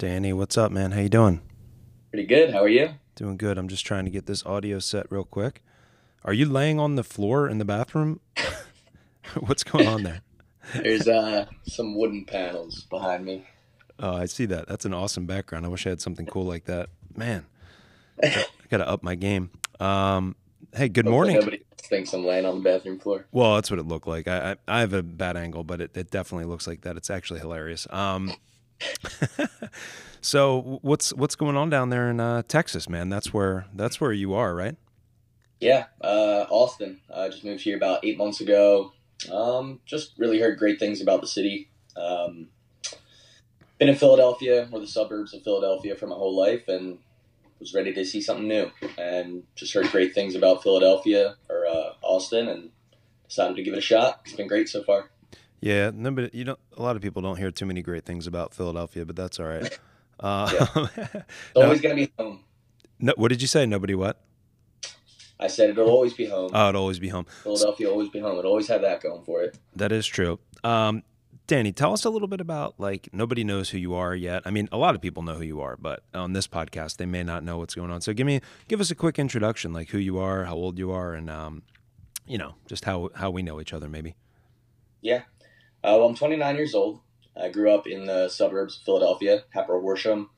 Danny, what's up, man? How you doing? Pretty good. How are you? Doing good. I'm just trying to get this audio set real quick. Are you laying on the floor in the bathroom? what's going on there? There's uh some wooden panels behind me. Oh, I see that. That's an awesome background. I wish I had something cool like that. Man, I got to up my game. Um, hey, good Hopefully morning. Nobody thinks I'm laying on the bathroom floor. Well, that's what it looked like. I, I, I have a bad angle, but it, it definitely looks like that. It's actually hilarious. Um, so what's what's going on down there in uh, Texas, man? That's where that's where you are, right? Yeah, uh, Austin. I just moved here about eight months ago. Um, just really heard great things about the city. Um, been in Philadelphia or the suburbs of Philadelphia for my whole life, and was ready to see something new. And just heard great things about Philadelphia or uh, Austin, and decided to give it a shot. It's been great so far. Yeah, nobody. You don't. A lot of people don't hear too many great things about Philadelphia, but that's all right. Uh, It's No. always gonna be home. no, what did you say? Nobody what? I said it'll always be home. Oh, it'll always be home. Philadelphia will always be home. It always have that going for it. That is true. Um, Danny, tell us a little bit about like nobody knows who you are yet. I mean, a lot of people know who you are, but on this podcast, they may not know what's going on. So give me, give us a quick introduction, like who you are, how old you are, and um, you know, just how how we know each other, maybe. Yeah. Uh, well, I'm 29 years old. I grew up in the suburbs of Philadelphia, Hatboro-Horsham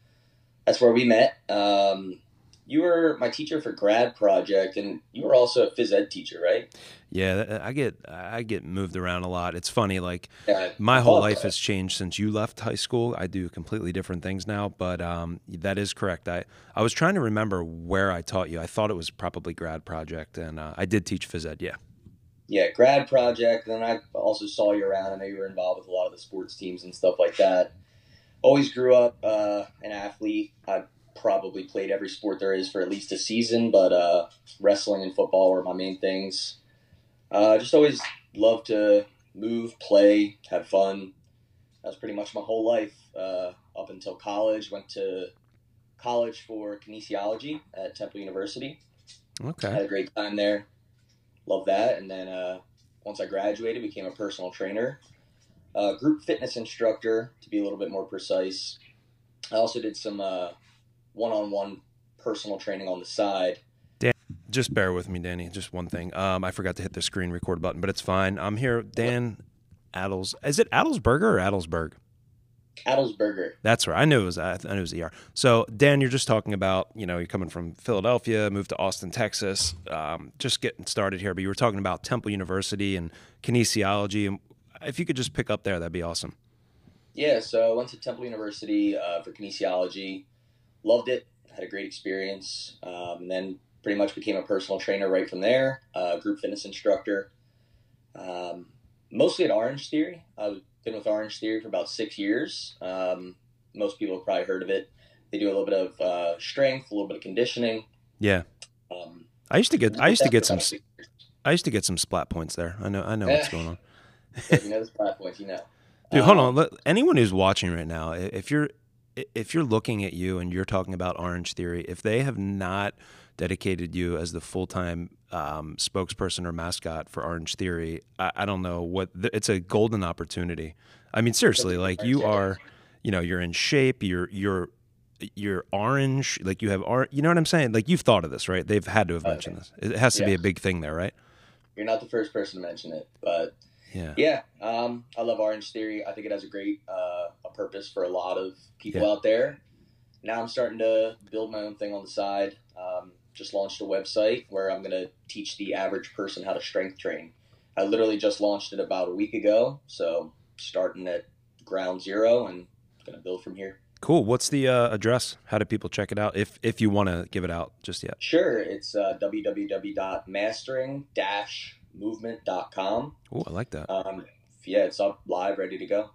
That's where we met. Um, you were my teacher for grad project, and you were also a phys ed teacher, right? Yeah, I get I get moved around a lot. It's funny, like Yeah. my whole life that. has changed since you left high school. I do completely different things now, but um, that is correct. I, I was trying to remember where I taught you. I thought it was probably grad project, and uh, I did teach phys ed. Yeah, Yeah, grad project. Then I also saw you around. I know you were involved with a lot of the sports teams and stuff like that. Always grew up uh, an athlete. I probably played every sport there is for at least a season, but uh, wrestling and football were my main things. Uh, just always loved to move, play, have fun. That was pretty much my whole life uh, up until college. Went to college for kinesiology at Temple University Okay. had a great time there. Love that. And then uh, once I graduated, became a personal trainer, uh, group fitness instructor, to be a little bit more precise. I also did some uh, one-on-one personal training on the side. Dan, just bear with me, Danny. Just one thing. Um, I forgot to hit the screen record button, but it's fine. I'm here, Dan Addles. Is it Adelsberger or Adelsberg? Adelsberger. That's right. I knew it was. I knew it was ER. So Dan, you're just talking about you know you're coming from Philadelphia, moved to Austin, Texas, um, just getting started here. But you were talking about Temple University and kinesiology, and if you could just pick up there, that'd be awesome. Yeah, so I went to Temple University uh, for kinesiology. Loved it. Had a great experience. Um, and then pretty much became a personal trainer right from there. Uh, group fitness instructor. Um, mostly at Orange Theory. I've been with Orange Theory for about six years. Um, most people have probably heard of it. They do a little bit of uh, strength, a little bit of conditioning. Yeah, Um, I used to get. I used to get some. About six years. I used to get some splat points there. I know. I know what's going on. You know the splat points, you know. Dude, hold Um, on. Let, anyone who's watching right now, if you're if you're looking at you and you're talking about Orange Theory, if they have not dedicated you as the full time um, spokesperson or mascot for Orange Theory, I, I don't know what. th- It's a golden opportunity. I mean, seriously, like you are, you know, you're in shape. You're you're you're orange. Like you have or You know what I'm saying? Like you've thought of this, right? They've had to have Okay. mentioned this. It has to be a big thing there, right? You're not the first person to mention it, but Yeah. Yeah, um, I love Orange Theory. I think it has a great uh, a purpose for a lot of people Yeah. out there. Now I'm starting to build my own thing on the side. Um, just launched a website where I'm going to teach the average person how to strength train. I literally just launched it about a week ago, so starting at ground zero and going to build from here. Cool. What's the uh, address? How do people check it out? If if you want to give it out just yet. Sure, it's uh, www.mastering-movement.com. Oh, I like that. Um, yeah, it's up live, ready to go.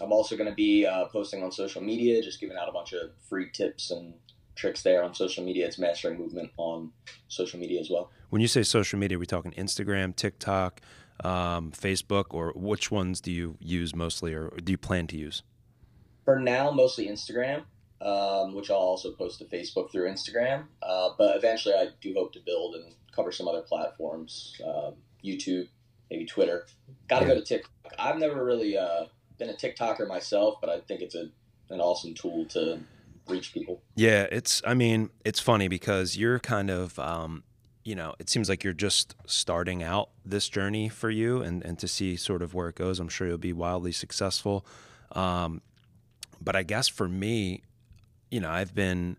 I'm also going to be uh, posting on social media, just giving out a bunch of free tips and tricks there on social media. It's Mastering Movement on social media as well. When you say social media, are we talking Instagram, TikTok, um, Facebook, or which ones do you use mostly, or do you plan to use? For now, mostly Instagram, um, which I'll also post to Facebook through Instagram. Uh, but eventually, I do hope to build and cover some other platforms, um, YouTube, maybe Twitter. Got to Yeah. go to TikTok. I've never really uh, been a TikToker myself, but I think it's a an awesome tool to reach people. Yeah, it's. I mean, it's funny because you're kind of. Um, you know, it seems like you're just starting out this journey for you, and and to see sort of where it goes, I'm sure you'll be wildly successful. Um, but I guess for me, you know, I've been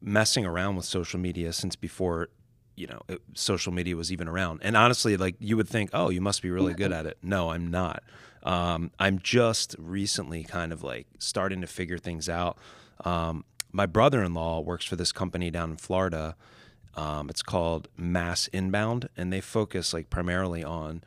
messing around with social media since before you know it, social media was even around and honestly like you would think oh you must be really good at it no i'm not um, i'm just recently kind of like starting to figure things out um, my brother-in-law works for this company down in florida um, it's called mass inbound and they focus like primarily on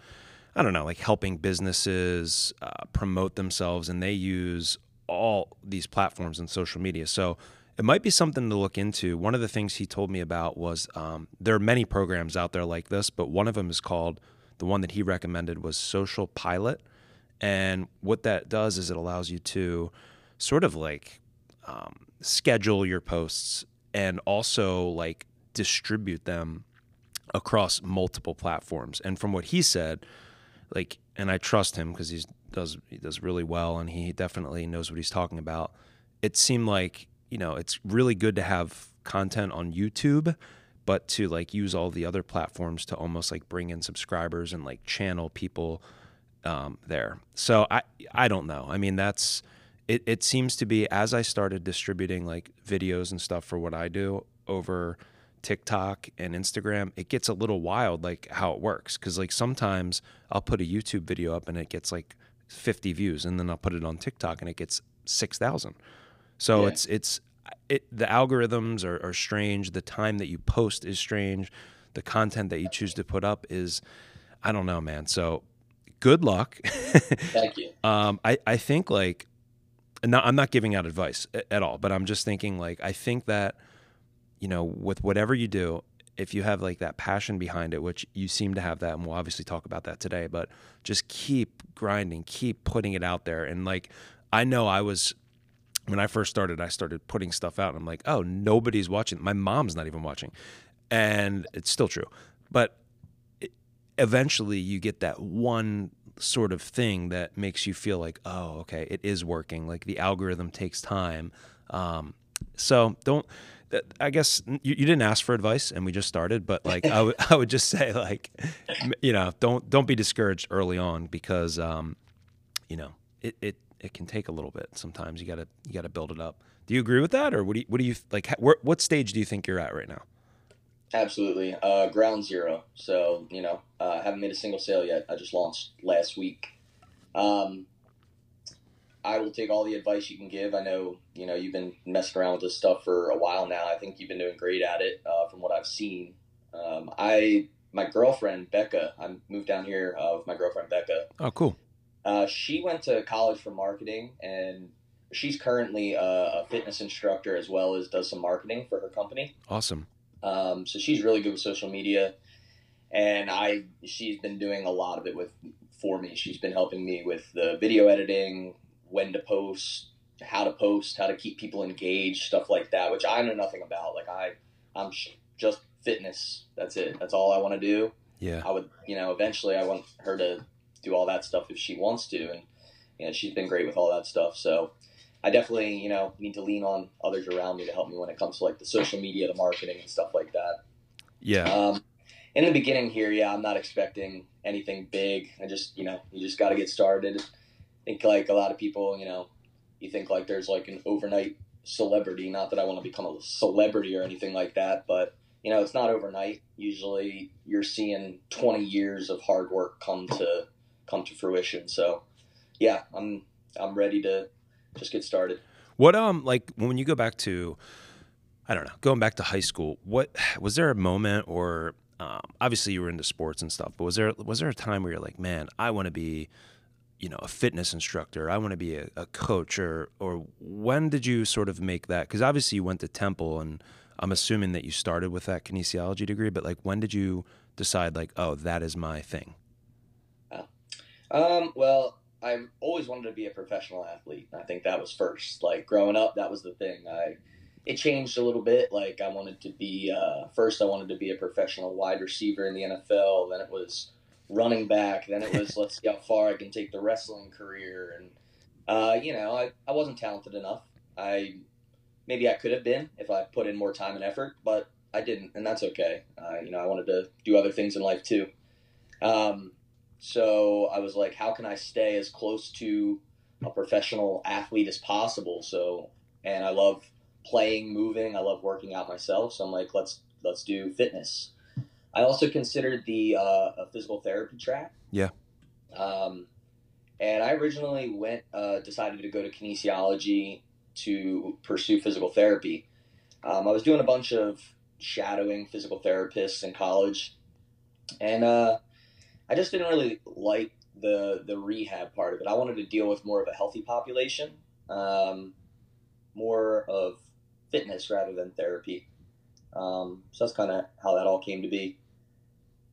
i don't know like helping businesses uh, promote themselves and they use all these platforms and social media so it might be something to look into. One of the things he told me about was um, there are many programs out there like this, but one of them is called the one that he recommended was Social Pilot. And what that does is it allows you to sort of like um, schedule your posts and also like distribute them across multiple platforms. And from what he said, like, and I trust him because he does he does really well and he definitely knows what he's talking about. It seemed like you know, it's really good to have content on YouTube, but to like use all the other platforms to almost like bring in subscribers and like channel people um, there. So I I don't know. I mean, that's it. It seems to be as I started distributing like videos and stuff for what I do over TikTok and Instagram, it gets a little wild like how it works. Cause like sometimes I'll put a YouTube video up and it gets like 50 views and then I'll put it on TikTok and it gets 6,000. So yeah. it's it's it, the algorithms are, are strange. The time that you post is strange. The content that you choose to put up is, I don't know, man. So good luck. Thank you. um, I, I think like, not, I'm not giving out advice at all, but I'm just thinking like, I think that, you know, with whatever you do, if you have like that passion behind it, which you seem to have that, and we'll obviously talk about that today, but just keep grinding, keep putting it out there. And like, I know I was when I first started, I started putting stuff out. And I'm like, oh, nobody's watching. My mom's not even watching. And it's still true. But eventually you get that one sort of thing that makes you feel like, oh, okay, it is working. Like the algorithm takes time. Um, so don't. I guess you, you, didn't ask for advice, and we just started. But like, I would I would just say like, you know, don't don't be discouraged early on because, um, you know, it, it it can take a little bit. Sometimes you gotta you gotta build it up. Do you agree with that, or what do you what do you like? What stage do you think you're at right now? Absolutely, uh, ground zero. So you know, uh, haven't made a single sale yet. I just launched last week. Um, I will take all the advice you can give. I know you know you've been messing around with this stuff for a while now. I think you've been doing great at it uh, from what I've seen. Um, I my girlfriend Becca. I moved down here uh, with my girlfriend Becca. Oh, cool. Uh, she went to college for marketing, and she's currently a, a, fitness instructor as well as does some marketing for her company. Awesome. Um, so she's really good with social media, and I she's been doing a lot of it with for me. She's been helping me with the video editing, when to post, how to post, how to keep people engaged, stuff like that, which I know nothing about. Like I, I'm just fitness. That's it. That's all I want to do. Yeah. I would, you know, eventually I want her to do all that stuff if she wants to, and you know she's been great with all that stuff. So I definitely you know need to lean on others around me to help me when it comes to like the social media, the marketing, and stuff like that. Yeah. Um, in the beginning here, yeah, I'm not expecting anything big. I just you know you just got to get started. I think like a lot of people, you know, you think like there's like an overnight celebrity. Not that I want to become a celebrity or anything like that, but you know, it's not overnight. Usually, you're seeing 20 years of hard work come to come to fruition. So, yeah, I'm I'm ready to just get started. What um like when you go back to I don't know, going back to high school, what was there a moment or um, obviously you were into sports and stuff, but was there was there a time where you're like, man, I want to be, you know, a fitness instructor, I want to be a, a, coach, or or when did you sort of make that? Because obviously you went to Temple, and I'm assuming that you started with that kinesiology degree, but like when did you decide like, oh, that is my thing? Um, well, I've always wanted to be a professional athlete. I think that was first. Like growing up, that was the thing. I it changed a little bit. Like I wanted to be uh, first. I wanted to be a professional wide receiver in the NFL. Then it was running back. Then it was let's see how far I can take the wrestling career. And uh, you know, I, I wasn't talented enough. I maybe I could have been if I put in more time and effort, but I didn't, and that's okay. Uh, you know, I wanted to do other things in life too. Um, so I was like, how can I stay as close to a professional athlete as possible? So, and I love playing, moving. I love working out myself. So I'm like, let's let's do fitness. I also considered the uh, a physical therapy track. Yeah. Um, and I originally went, uh, decided to go to kinesiology to pursue physical therapy. Um, I was doing a bunch of shadowing physical therapists in college, and uh, I just didn't really like the the rehab part of it. I wanted to deal with more of a healthy population, um, more of fitness rather than therapy. Um, so that's kind of how that all came to be.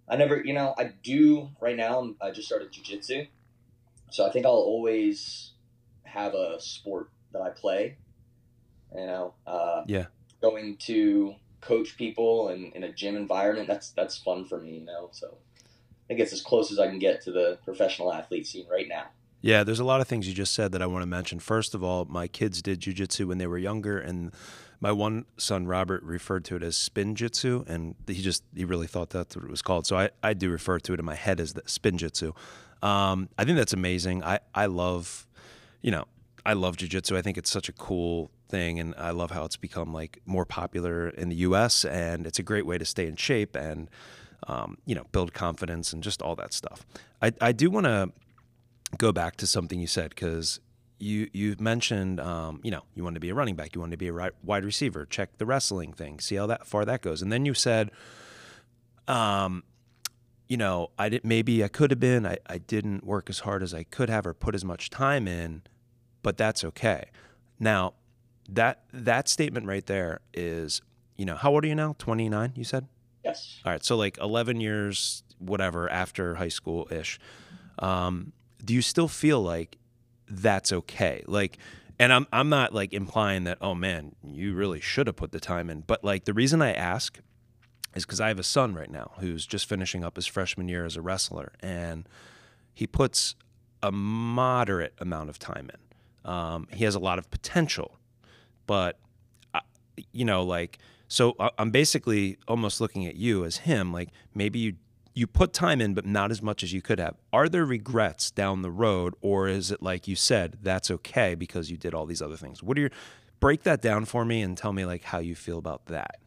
I never, you know, I do right now. I just started jujitsu, so I think I'll always have a sport that I play. You know, uh, Yeah. going to coach people and in a gym environment that's that's fun for me. You know, so think it's as close as I can get to the professional athlete scene right now. Yeah, there's a lot of things you just said that I want to mention. First of all, my kids did jujitsu when they were younger, and my one son Robert referred to it as spin jitsu, and he just he really thought that's what it was called. So I, I do refer to it in my head as the spin jitsu. Um, I think that's amazing. I I love, you know, I love jujitsu. I think it's such a cool thing, and I love how it's become like more popular in the U.S. and it's a great way to stay in shape and um, you know build confidence and just all that stuff. I I do want to go back to something you said because you you mentioned um, you know you want to be a running back, you want to be a ri- wide receiver. Check the wrestling thing, see how that far that goes, and then you said, um, you know, I did maybe I could have been, I, I didn't work as hard as I could have or put as much time in, but that's okay. Now, that that statement right there is, you know, how old are you now? Twenty nine, you said. Yes. All right, so like 11 years, whatever, after high school ish, um, do you still feel like that's okay? Like, and I'm I'm not like implying that oh man, you really should have put the time in, but like the reason I ask is because I have a son right now who's just finishing up his freshman year as a wrestler, and he puts a moderate amount of time in. Um, he has a lot of potential, but I- you know, like so I- I'm basically almost looking at you as him. Like maybe you you put time in, but not as much as you could have. Are there regrets down the road, or is it like you said that's okay because you did all these other things? What are your break that down for me and tell me like how you feel about that?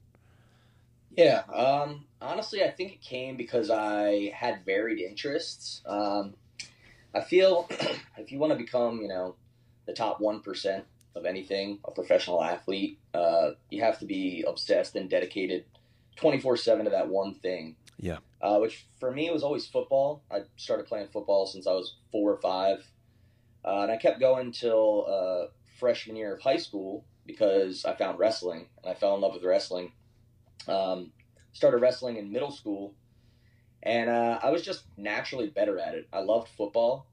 Yeah. Um, honestly, I think it came because I had varied interests. Um, I feel if you want to become, you know, the top one percent of anything, a professional athlete, uh, you have to be obsessed and dedicated twenty four seven to that one thing. Yeah. Uh, which for me was always football. I started playing football since I was four or five, uh, and I kept going till uh, freshman year of high school because I found wrestling and I fell in love with wrestling. Um, started wrestling in middle school, and uh, I was just naturally better at it. I loved football.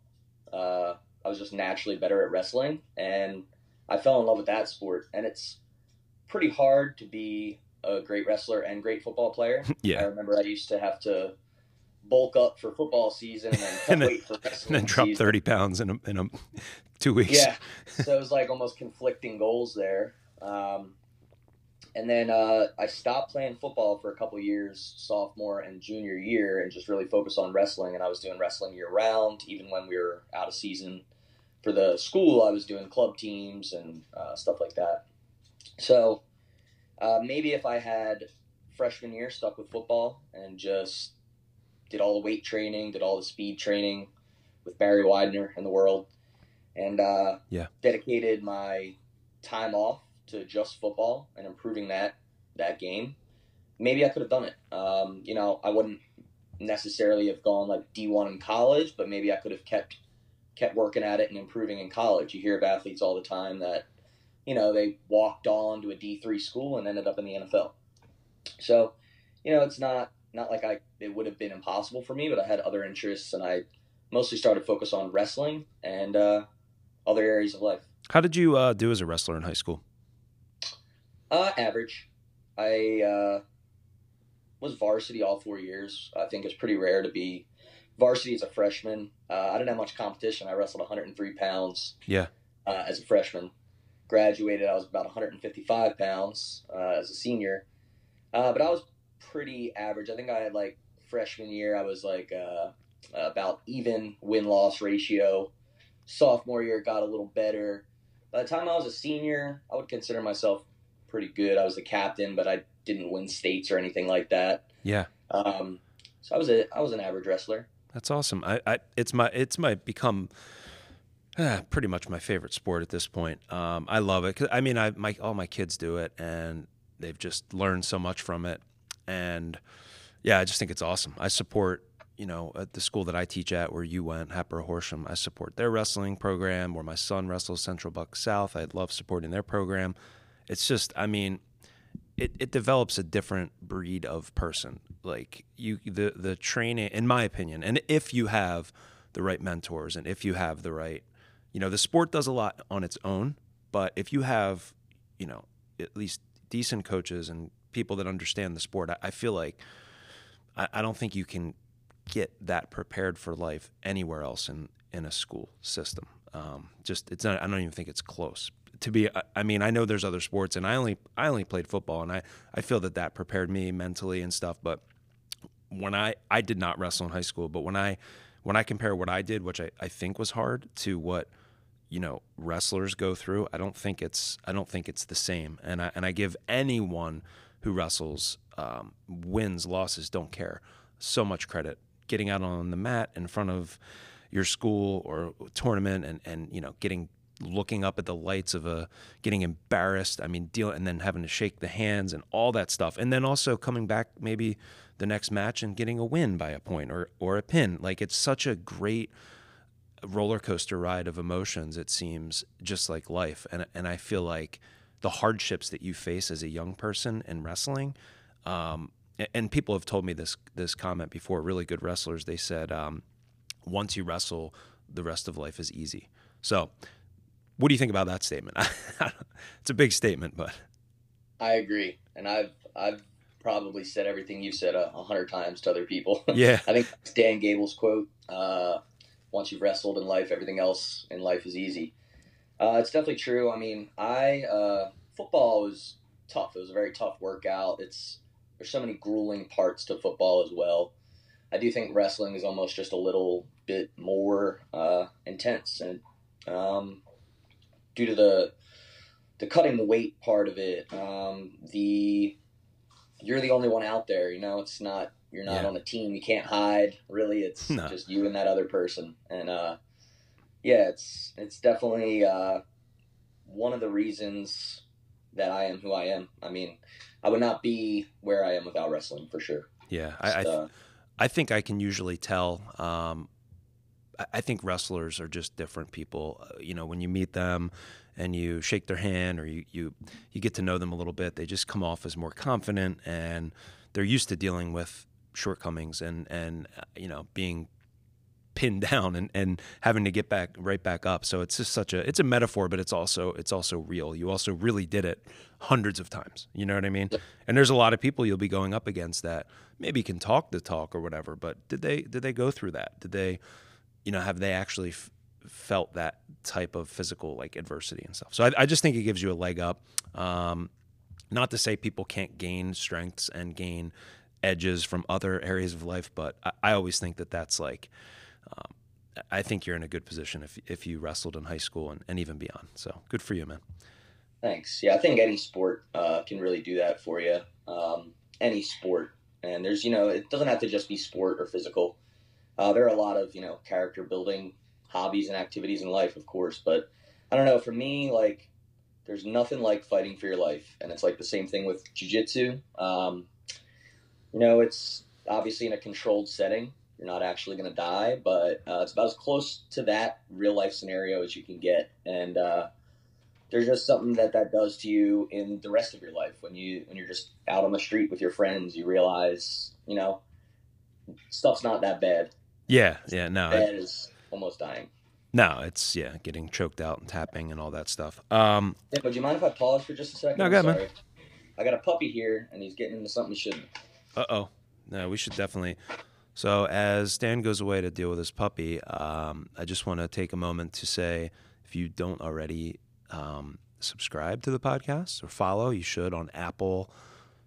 Uh, I was just naturally better at wrestling, and I fell in love with that sport. And it's pretty hard to be a great wrestler and great football player. Yeah, I remember I used to have to bulk up for football season and then And then- for and then drop season. thirty pounds in a, in a two weeks. Yeah, so it was like almost conflicting goals there. Um, and then uh, I stopped playing football for a couple years, sophomore and junior year, and just really focused on wrestling. And I was doing wrestling year round, even when we were out of season for the school. I was doing club teams and uh, stuff like that. So uh, maybe if I had freshman year stuck with football and just did all the weight training, did all the speed training with Barry Widener in the world, and uh, Yeah. dedicated my time off to just football and improving that that game. Maybe I could have done it. Um, you know, I wouldn't necessarily have gone like D one in college, but maybe I could have kept kept working at it and improving in college. You hear of athletes all the time that you know they walked on to a D three school and ended up in the NFL. So, you know, it's not not like I it would have been impossible for me, but I had other interests and I mostly started focus on wrestling and uh, other areas of life. How did you uh, do as a wrestler in high school? Uh, average. I uh, was varsity all four years. I think it's pretty rare to be varsity as a freshman. Uh, I didn't have much competition. I wrestled 103 pounds Yeah. uh, as a freshman. graduated, I was about 155 pounds uh, as a senior, uh, but I was pretty average. I think I had like freshman year, I was like uh, about even win loss ratio. Sophomore year, got a little better. By the time I was a senior, I would consider myself pretty good. I was the captain, but I didn't win states or anything like that. Yeah. Um, so I was a I was an average wrestler. That's awesome. I, I it's my it's my become uh, pretty much my favorite sport at this point. Um, I love it. I mean, I my all my kids do it, and they've just learned so much from it. And yeah, I just think it's awesome. I support you know at the school that I teach at, where you went, Hatboro Horsham. I support their wrestling program. Where my son wrestles Central Bucks South. I love supporting their program. It's just, I mean, it, it develops a different breed of person. Like you, the the training, in my opinion, and if you have the right mentors and if you have the right, you know, the sport does a lot on its own, but if you have, you know, at least decent coaches and people that understand the sport, I, I feel like I, I don't think you can get that prepared for life anywhere else in in a school system. Um, just it's not. I don't even think it's close to be I mean I know there's other sports and I only I only played football and I I feel that that prepared me mentally and stuff but when I I did not wrestle in high school but when I when I compare what I did which I, I think was hard to what you know wrestlers go through I don't think it's I don't think it's the same. And I and I give anyone who wrestles um, wins losses don't care. So much credit. Getting out on the mat in front of your school or tournament and and you know getting looking up at the lights of a getting embarrassed. I mean, deal and then having to shake the hands and all that stuff, and then also coming back maybe the next match and getting a win by a point or or a pin. Like it's such a great roller coaster ride of emotions. It seems just like life, and and I feel like the hardships that you face as a young person in wrestling. Um, and people have told me this this comment before. Really good wrestlers, they said, um, once you wrestle, the rest of life is easy. So what do you think about that statement? it's a big statement, but I agree, and I've I've probably said everything you've said a, hundred times to other people. Yeah, I think Dan Gable's quote: uh, "Once you've wrestled in life, everything else in life is easy." Uh, it's definitely true. I mean, I uh, football was tough. It was a very tough workout. It's there's so many grueling parts to football as well. I do think wrestling is almost just a little bit more uh, intense, and um, due to the the cutting the weight part of it. Um, the you're the only one out there. You know, it's not you're not yeah. on a team. You can't hide. Really, it's no. just you and that other person. And uh, yeah, it's it's definitely uh, one of the reasons that I am who I am. I mean, I would not be where I am without wrestling for sure. Yeah, I I, th- uh, I, think I can usually tell. Um, I think wrestlers are just different people. Uh, you know, when you meet them and you shake their hand or you, you you get to know them a little bit, they just come off as more confident and they're used to dealing with shortcomings and and uh, you know being pinned down and, and having to get back right back up. So it's just such a it's a metaphor, but it's also it's also real. You also really did it hundreds of times. You know what I mean? And there's a lot of people you'll be going up against that maybe can talk the talk or whatever, but did they did they go through that? Did they you know, have they actually f- felt that type of physical like adversity and stuff? So I, I just think it gives you a leg up. Um, not to say people can't gain strengths and gain edges from other areas of life, but I, I always think that that's like, um, I think you're in a good position if if you wrestled in high school and, and even beyond. So good for you, man. Thanks. Yeah, I think any sport uh, can really do that for you. Um, any sport, and there's you know it doesn't have to just be sport or physical. Uh, there are a lot of you know character building hobbies and activities in life, of course, but I don't know. For me, like there's nothing like fighting for your life, and it's like the same thing with jujitsu. Um, you know, it's obviously in a controlled setting. You're not actually going to die, but uh, it's about as close to that real life scenario as you can get, and uh, there's just something that that does to you in the rest of your life when you when you're just out on the street with your friends. You realize, you know, stuff's not that bad yeah, yeah, no. That is almost dying. No, it's yeah, getting choked out and tapping and all that stuff. Um, yeah, but do you mind if I pause for just a second? No, go ahead, man. I got a puppy here, and he's getting into something he shouldn't. Uh oh. No, we should definitely. So as Dan goes away to deal with his puppy, um, I just want to take a moment to say, if you don't already um, subscribe to the podcast or follow, you should on Apple,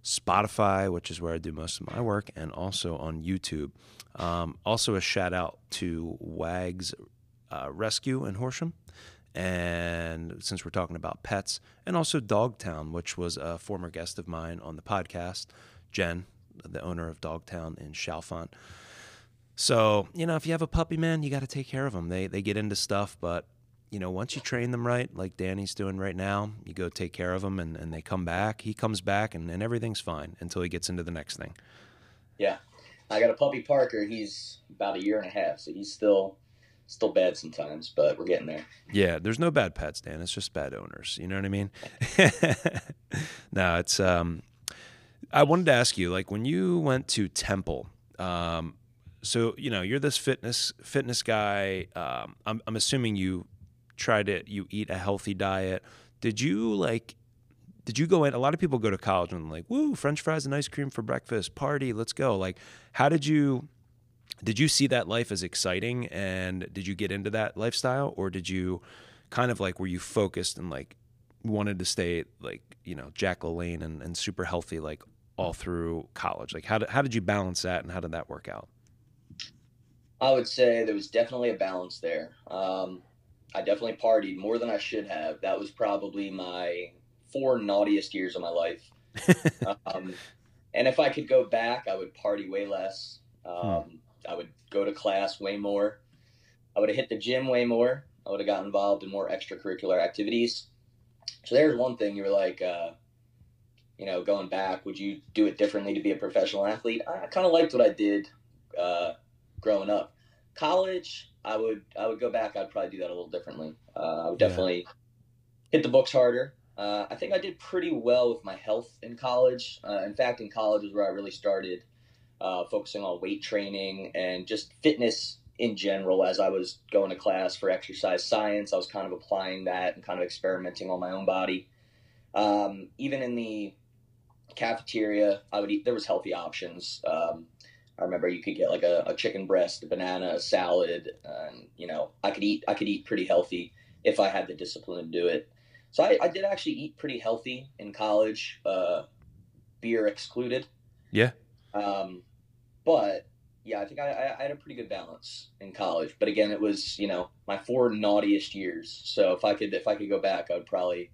Spotify, which is where I do most of my work, and also on YouTube. Um, also, a shout out to Wags uh, Rescue in Horsham. And since we're talking about pets, and also Dogtown, which was a former guest of mine on the podcast, Jen, the owner of Dogtown in Chalfont. So, you know, if you have a puppy, man, you got to take care of them. They, they get into stuff, but, you know, once you train them right, like Danny's doing right now, you go take care of them and, and they come back. He comes back and, and everything's fine until he gets into the next thing. Yeah. I got a puppy Parker. He's about a year and a half, so he's still still bad sometimes, but we're getting there. Yeah, there's no bad pets, Dan. It's just bad owners. You know what I mean? no, it's um I wanted to ask you, like when you went to Temple, um, so you know, you're this fitness fitness guy. Um, I'm I'm assuming you try to you eat a healthy diet. Did you like did you go in a lot of people go to college and like woo french fries and ice cream for breakfast party let's go. Like how did you did you see that life as exciting and did you get into that lifestyle? Or did you kind of like were you focused and like wanted to stay like you know jack lalanne and, and super healthy like all through college? Like how did, how did you balance that and how did that work out? I would say there was definitely a balance there. Um, i definitely partied more than i should have that was probably my four naughtiest years of my life. um, and if I could go back, I would party way less. Um, hmm. I would go to class way more. I would have hit the gym way more. I would have gotten involved in more extracurricular activities. So there's one thing you were like, uh, you know, going back, would you do it differently to be a professional athlete? I kind of liked what I did uh, growing up. College, I would I would go back. I'd probably do that a little differently. Uh, I would definitely yeah. hit the books harder. Uh, I think I did pretty well with my health in college. Uh, in fact, in college is where I really started uh, focusing on weight training and just fitness in general. As I was going to class for exercise science, I was kind of applying that and kind of experimenting on my own body. Um, even in the cafeteria, I would eat. There was healthy options. Um, I remember you could get like a, a, chicken breast, a banana, a salad, and you know I could eat. I could eat pretty healthy if I had the discipline to do it. So I, I did actually eat pretty healthy in college, uh, beer excluded. Yeah. Um, but yeah, I think I, I, had a pretty good balance in college. But again, it was you know my four naughtiest years. So if I could if I could go back, I would probably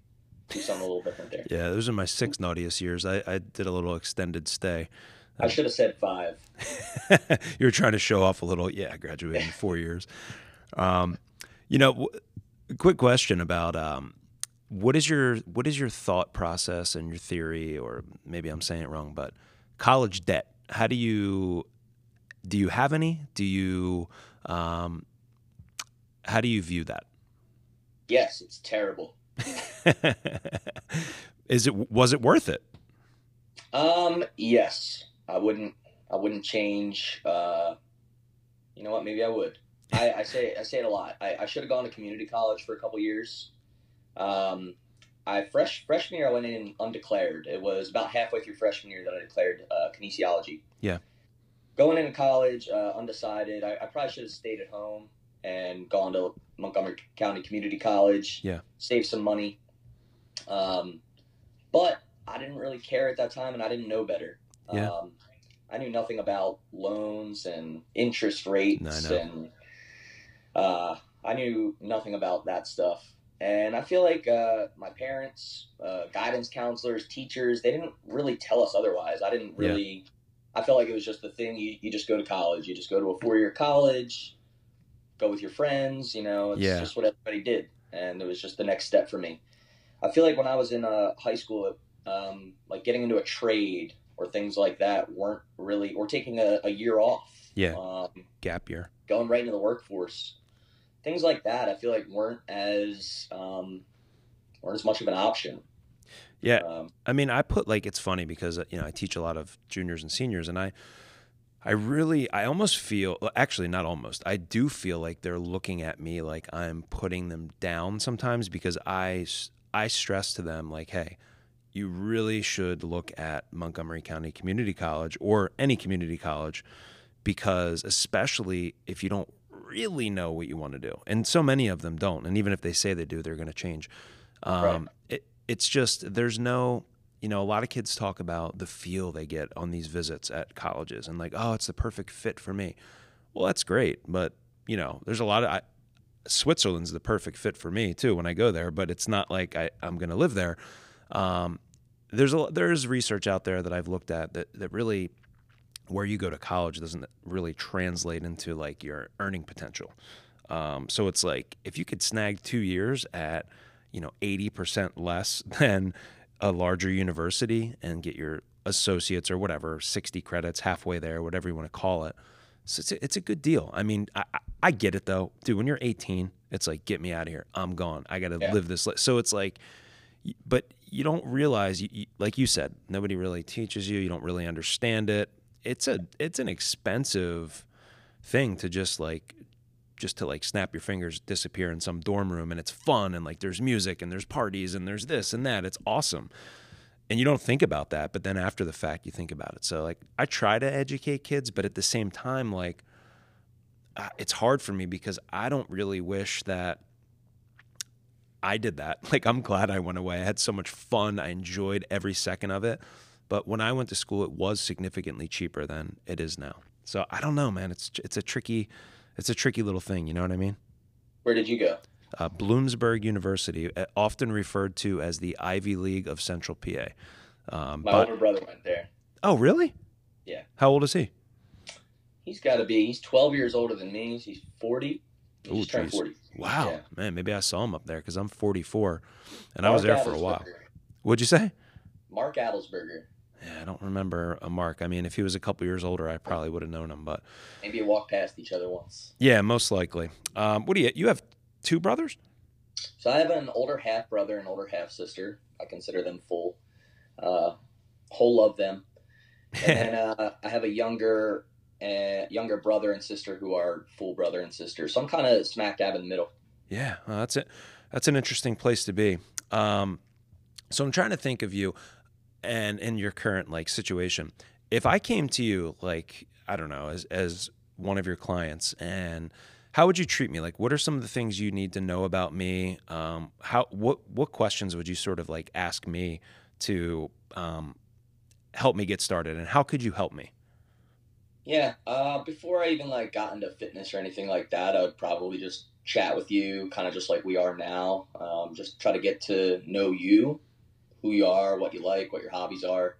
do something a little different there. Yeah, those are my six naughtiest years. I, I did a little extended stay. I should have said five. you were trying to show off a little. Yeah, I graduated in four years. Um, you know, quick question about um, what is your what is your thought process and your theory, or maybe I'm saying it wrong, but college debt. How do you do you have any? Do you um, how do you view that? Yes, it's terrible. is it was it worth it? Um, yes. I wouldn't I wouldn't change uh you know what, maybe I would. I, I say I say it a lot. I, I should have gone to community college for a couple years. Um, I fresh freshman year I went in undeclared. It was about halfway through freshman year that I declared uh, kinesiology. Yeah. Going into college, uh, undecided. I, I, probably should have stayed at home and gone to Montgomery County Community College. Yeah. Save some money. Um, but I didn't really care at that time, and I didn't know better. Yeah. Um, I knew nothing about loans and interest rates, no, and uh, I knew nothing about that stuff. And I feel like uh, my parents, uh, guidance counselors, teachers, they didn't really tell us otherwise. I didn't really, yeah. I felt like it was just the thing. You, you just go to college, you just go to a four year college, go with your friends, you know, it's yeah. just what everybody did. And it was just the next step for me. I feel like when I was in uh, high school, um, like getting into a trade or things like that weren't really, or taking a, a year off. Yeah. Um, Gap year. Going right into the workforce things like that I feel like weren't as um, weren't as much of an option. Yeah, um, I mean, I put like it's funny because you know I teach a lot of juniors and seniors, and I I really I almost feel actually not almost I do feel like they're looking at me like I'm putting them down sometimes because I I stress to them like, hey. You really should look at Montgomery County Community College or any community college because, especially if you don't really know what you want to do. And so many of them don't. And even if they say they do, they're going to change. Um, Right. it, it's just there's no you know a lot of kids talk about the feel they get on these visits at colleges and like oh it's the perfect fit for me. Well, that's great, but you know there's a lot of I, Switzerland's the perfect fit for me too when I go there, but it's not like I, I'm going to live there. Um, there's a there's research out there that I've looked at that that really where you go to college doesn't really translate into like your earning potential. Um, so it's like if you could snag two years at you know 80% less than a larger university and get your associates or whatever 60 credits halfway there whatever you want to call it so it's a, it's a good deal i mean I, I- get it though dude when you're 18 it's like get me out of here i'm gone i gotta Yeah. live this li-. so it's like but you don't realize you, you, like you said nobody really teaches you you don't really understand it. It's a it's an expensive thing to just like just to like snap your fingers disappear in some dorm room and it's fun and like there's music and there's parties and there's this and that. It's awesome. And you don't think about that but then after the fact you think about it. So like i try to educate kids but at the same time like uh, it's hard for me because i don't really wish that i did that like i'm glad i went away i had so much fun i enjoyed every second of it but when i went to school it was significantly cheaper than it is now so i don't know man it's it's a tricky it's a tricky little thing you know what i mean Where did you go? uh, Bloomsburg University, uh, often referred to as the Ivy League of Central PA. Um, My but, older brother went there. oh, really? Yeah. How old is he? He's got to be. He's 12 years older than me. He's 40. Ooh, geez. Wow, Yeah. man, maybe I saw him up there because I'm 44, and I was there for a while. What'd you say? Mark Adelsberger. Yeah, I don't remember a mark. I mean, if he was a couple years older, I probably would have known him. But Maybe you walked past each other once. yeah, most likely. Um, what do you? You have two brothers? So I have an older half brother and older half sister. I consider them full. Uh, whole love them. And then uh, I have a younger uh, younger brother and sister who are full brother and sister. So I'm kind of smack dab in the middle. Yeah, well, that's it. That's an interesting place to be. Um, so I'm trying to think of you, and in your current like situation. If I came to you, like I don't know, as as one of your clients, and how would you treat me? Like, what are some of the things you need to know about me? Um, how what what questions would you sort of like ask me to um, help me get started, and how could you help me? Yeah. Uh, before I even like got into fitness or anything like that, I would probably just chat with you, kind of just like we are now. Um, just try to get to know you, who you are, what you like, what your hobbies are,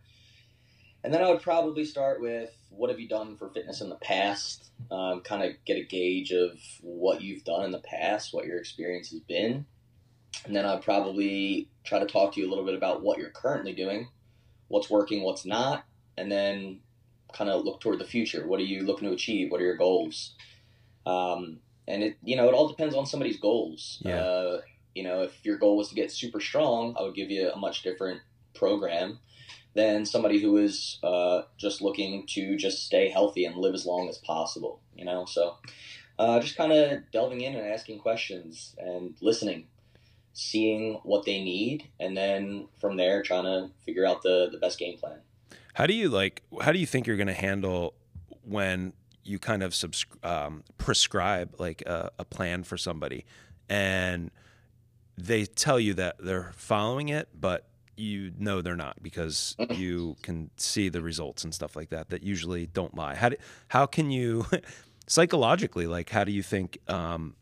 and then I would probably start with what have you done for fitness in the past. Um, kind of get a gauge of what you've done in the past, what your experience has been, and then I'd probably try to talk to you a little bit about what you're currently doing, what's working, what's not, and then kind of look toward the future. What are you looking to achieve? What are your goals? Um, and it, you know, it all depends on somebody's goals. Yeah. Uh, you know, if your goal was to get super strong, I would give you a much different program than somebody who is uh, just looking to just stay healthy and live as long as possible. You know, so uh, just kind of delving in and asking questions and listening, seeing what they need, and then from there trying to figure out the the best game plan. How do you like? How do you think you're going to handle when you kind of um, prescribe like a, a plan for somebody, and they tell you that they're following it, but you know they're not because you can see the results and stuff like that that usually don't lie. How do, how can you psychologically like? How do you think um,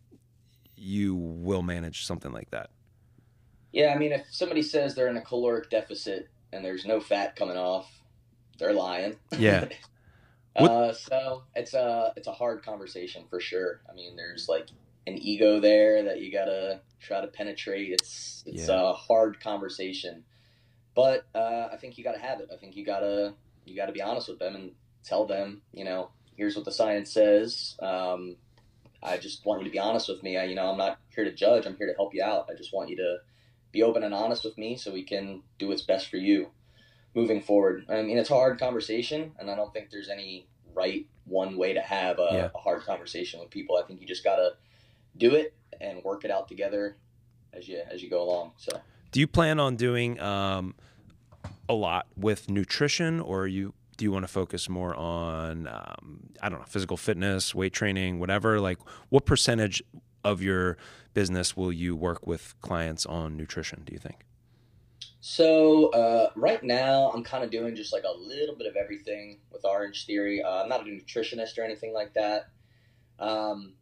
you will manage something like that? Yeah, I mean, if somebody says they're in a caloric deficit and there's no fat coming off, they're lying. Yeah. Uh, so it's a it's a hard conversation for sure. I mean, there's like an ego there that you gotta try to penetrate. It's it's Yeah. a hard conversation, but uh, I think you gotta have it. I think you gotta you gotta be honest with them and tell them, you know, here's what the science says. Um, I just want you to be honest with me. I, you know, I'm not here to judge. I'm here to help you out. I just want you to be open and honest with me so we can do what's best for you moving forward. I mean, it's a hard conversation, and I don't think there's any right one way to have a, Yeah. a hard conversation with people. I think you just gotta do it and work it out together as you as you go along. So Do you plan on doing um, a lot with nutrition, or you do you want to focus more on um, I don't know physical fitness, weight training, whatever? Like, what percentage of your business will you work with clients on nutrition? Do you think? So uh, right now, I'm kind of doing just like a little bit of everything with Orange Theory. Uh, I'm not a nutritionist or anything like that. Um,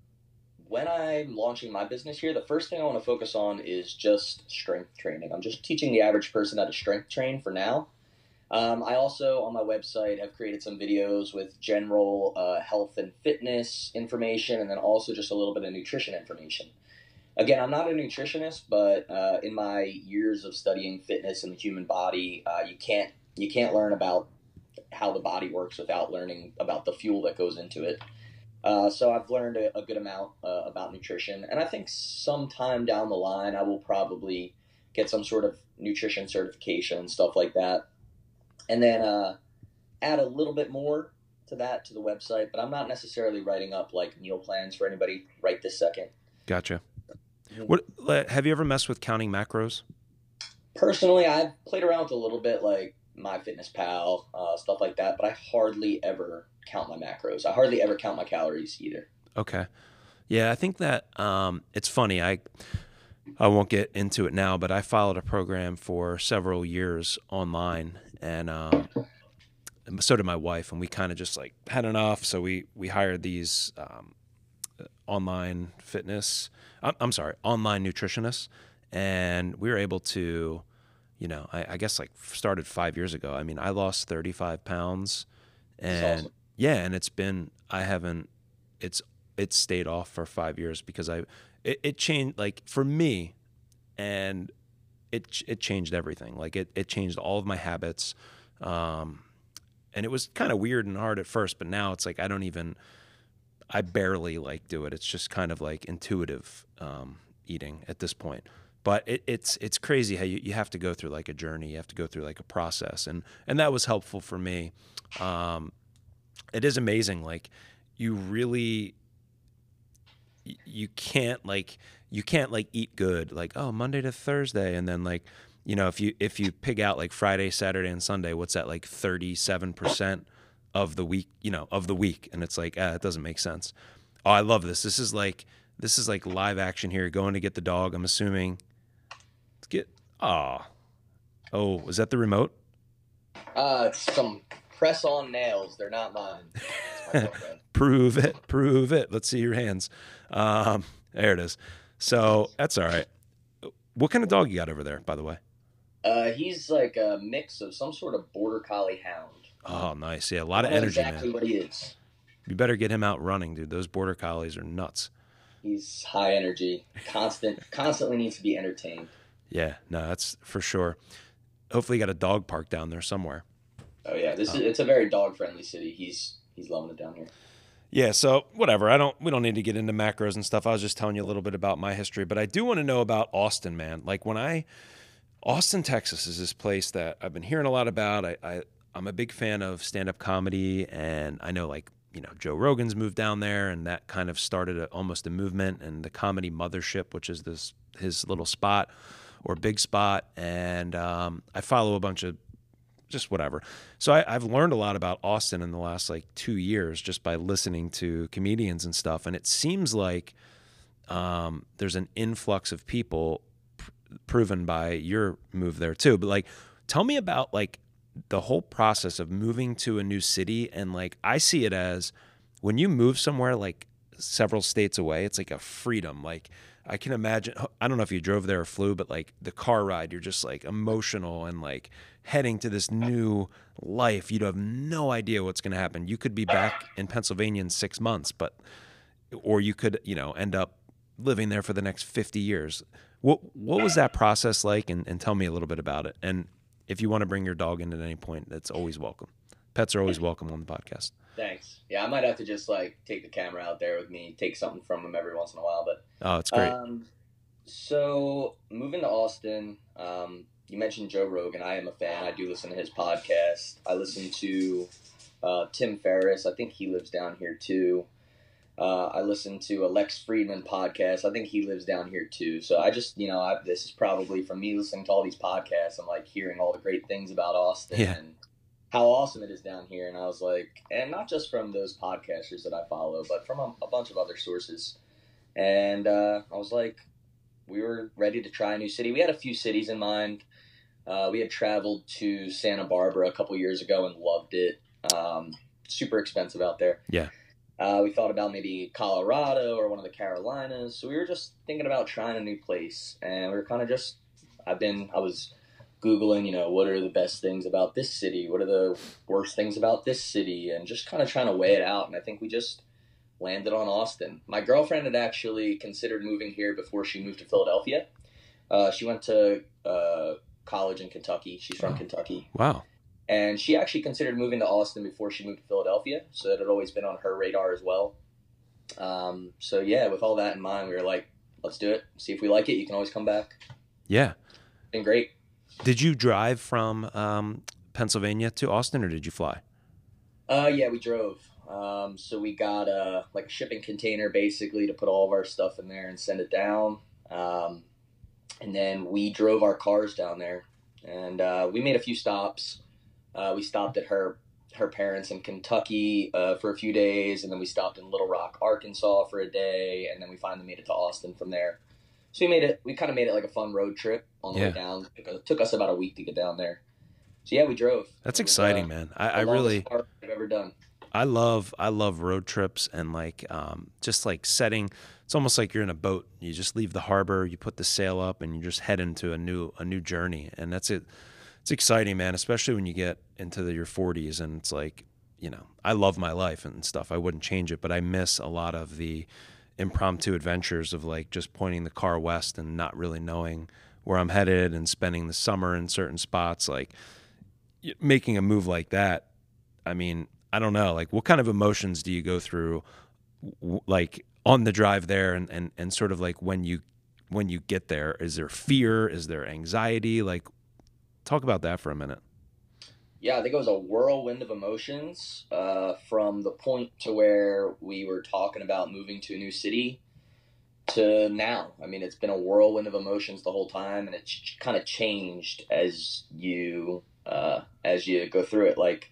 when I'm launching my business here, the first thing I want to focus on is just strength training. I'm just teaching the average person how to strength train for now. Um, I also, on my website, have created some videos with general uh, health and fitness information, and then also just a little bit of nutrition information. Again, I'm not a nutritionist, but uh, in my years of studying fitness and the human body, uh, you can't you can't learn about how the body works without learning about the fuel that goes into it. Uh, so I've learned a, a good amount uh, about nutrition, and I think sometime down the line I will probably get some sort of nutrition certification and stuff like that and then uh, add a little bit more to that to the website. But I'm not necessarily writing up like meal plans for anybody right this second. Gotcha. What have you ever messed with counting macros? Personally, I've played around with a little bit, like my MyFitnessPal, uh, stuff like that. But I hardly ever count my macros. I hardly ever count my calories either. Okay. Yeah, I think that um, it's funny. I I won't get into it now, but I followed a program for several years online, and um, so did my wife, and we kind of just like had enough. So we we hired these um, online fitness. I'm, I'm, sorry, online nutritionists, and we were able to, you know, I, I, guess like started five years ago. I mean, I lost 35 pounds, and awesome. yeah, and it's been I haven't. It's it's stayed off for five years because I it, it changed like for me, and it it changed everything. Like it it changed all of my habits. Um, and it was kind of weird and hard at first, but now it's like I don't even I barely like do it. It's just kind of like intuitive um, eating at this point. But it, it's it's crazy how you, you have to go through like a journey. You have to go through like a process, and and that was helpful for me. Um, it is amazing. Like you really you can't like you can't like eat good like oh Monday to Thursday and then like you know if you if you pig out like Friday, Saturday, and Sunday, what's that like thirty seven percent of the week? You know of the week, and it's like ah, it doesn't make sense. Oh, I love this. This is like this is like live action here. Going to get the dog. I'm assuming. Let's get ah. Oh, was that the remote? Uh, some press on nails. They're not mine. prove it. Prove it. Let's see your hands. Um, there it is. So that's all right. What kind of dog you got over there, by the way? Uh, he's like a mix of some sort of border collie hound. Oh, nice. Yeah, a lot of energy. Exactly man. what he is. You better get him out running, dude. Those border collies are nuts. He's high energy, constant, constantly needs to be entertained. Yeah, no, that's for sure. Hopefully, you got a dog park down there somewhere. Oh yeah, this is uh, it's a very dog friendly city. He's he's loving it down here. Yeah, so whatever. I don't we don't need to get into macros and stuff. I was just telling you a little bit about my history, but I do want to know about Austin, man. Like when I Austin, Texas is this place that I've been hearing a lot about. I, I I'm a big fan of stand-up comedy and I know like you know Joe Rogan's moved down there, and that kind of started a, almost a movement. And the Comedy Mothership, which is this his little spot or big spot, and um, I follow a bunch of just whatever. So I, have learned a lot about Austin in the last like two years just by listening to comedians and stuff. And it seems like um, there's an influx of people pr- proven by your move there too. But like, tell me about like the whole process of moving to a new city. And like, I see it as when you move somewhere like several states away, it's like a freedom. Like, I can imagine. I don't know if you drove there or flew, but like the car ride, you're just like emotional and like heading to this new life. You'd have no idea what's going to happen. You could be back in Pennsylvania in six months, but or you could, you know, end up living there for the next 50 years. What what was that process like? And, and tell me a little bit about it. And if you want to bring your dog in at any point, that's always welcome. Pets are always welcome on the podcast. Thanks. Yeah, I might have to just like take the camera out there with me, take something from them every once in a while. But oh, it's great. Um, so moving to Austin, um, you mentioned Joe Rogan. I am a fan. I do listen to his podcast. I listen to uh, Tim Ferriss. I think he lives down here too. Uh, I listen to a Lex Fridman podcast. I think he lives down here too. So I just, you know, I, this is probably from me listening to all these podcasts. I'm like hearing all the great things about Austin yeah. and how awesome it is down here. And I was like, and not just from those podcasters that I follow, but from a, a bunch of other sources. and uh, I was like, we were ready to try a new city. We had a few cities in mind. Uh, we had traveled to Santa Barbara a couple years ago and loved it. Um, super expensive out there. Yeah. Uh, we thought about maybe Colorado or one of the Carolinas. So we were just thinking about trying a new place, and we were kind of just. I've been. I was googling, you know, what are the best things about this city? What are the worst things about this city? And just kind of trying to weigh it out. And I think we just landed on Austin. My girlfriend had actually considered moving here before she moved to Philadelphia. Uh, she went to uh, college in Kentucky. She's from. Kentucky. Wow. And she actually considered moving to Austin before she moved to Philadelphia. So that had always been on her radar as well. Um, so yeah, with all that in mind, we were like, let's do it. See if we like it. You can always come back. Yeah. Been great. Did you drive from um, Pennsylvania to Austin, or did you fly? Uh, yeah, we drove. Um, so we got a like a shipping container basically to put all of our stuff in there and send it down. Um, and then we drove our cars down there, and uh, we made a few stops. Uh, we stopped at her her parents in Kentucky uh, for a few days, and then we stopped in Little Rock, Arkansas for a day, and then we finally made it to Austin from there. So we made it. We kind of made it like a fun road trip on the Yeah. way down. It took us about a week to get down there. So yeah, we drove. That's was, exciting, uh, man. I, I really. I've ever done. I love I love road trips and like um, just like setting. It's almost like you're in a boat. You just leave the harbor, you put the sail up, and you just head into a new a new journey. And that's it. It's exciting, man. Especially when you get into the, your 40s, and it's like you know I love my life and stuff. I wouldn't change it, but I miss a lot of the impromptu adventures of like just pointing the car west and not really knowing where I'm headed and spending the summer in certain spots. Like making a move like that. I mean, I don't know. Like, what kind of emotions do you go through, like on the drive there, and and and sort of like when you when you get there? Is there fear? Is there anxiety? Like, talk about that for a minute. Yeah, I think it was a whirlwind of emotions uh, from the point to where we were talking about moving to a new city to now. I mean, it's been a whirlwind of emotions the whole time, and it's kind of changed as you uh, as you go through it. Like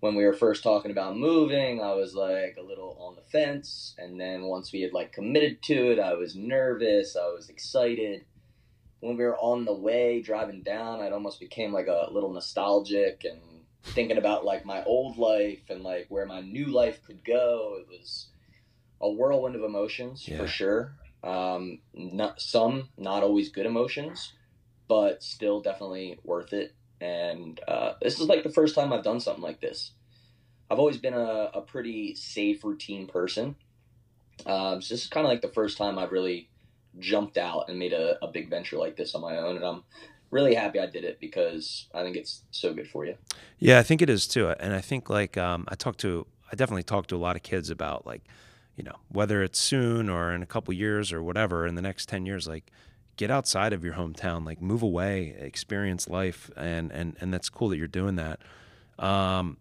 when we were first talking about moving, I was like a little on the fence, and then once we had like committed to it, I was nervous, I was excited. When we were on the way driving down, I'd almost became like a little nostalgic and thinking about like my old life and like where my new life could go. It was a whirlwind of emotions Yeah. for sure. Um, not some, not always good emotions, but still definitely worth it. And uh, this is like the first time I've done something like this. I've always been a, a pretty safe routine person. Um, so this is kind of like the first time I've really jumped out and made a, a big venture like this on my own. And I'm really happy I did it because I think it's so good for you. Yeah, I think it is too. And I think like um, I talked to, I definitely talked to a lot of kids about like, you know, whether it's soon or in a couple years or whatever, in the next 10 years, like get outside of your hometown, like move away, experience life. And, and, and that's cool that you're doing that. Um,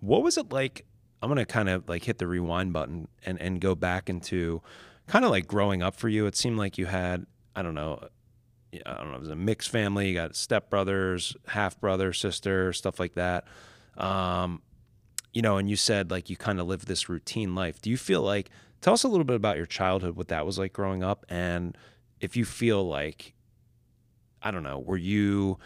what was it like? I'm going to kind of like hit the rewind button and, and go back into kind of like growing up for you. It seemed like you had, I don't know, I don't know, it was a mixed family. You got stepbrothers, half brother, sister, stuff like that. Um, you know, and you said like you kind of lived this routine life. Do you feel like, tell us a little bit about your childhood, what that was like growing up, and if you feel like, I don't know, were you,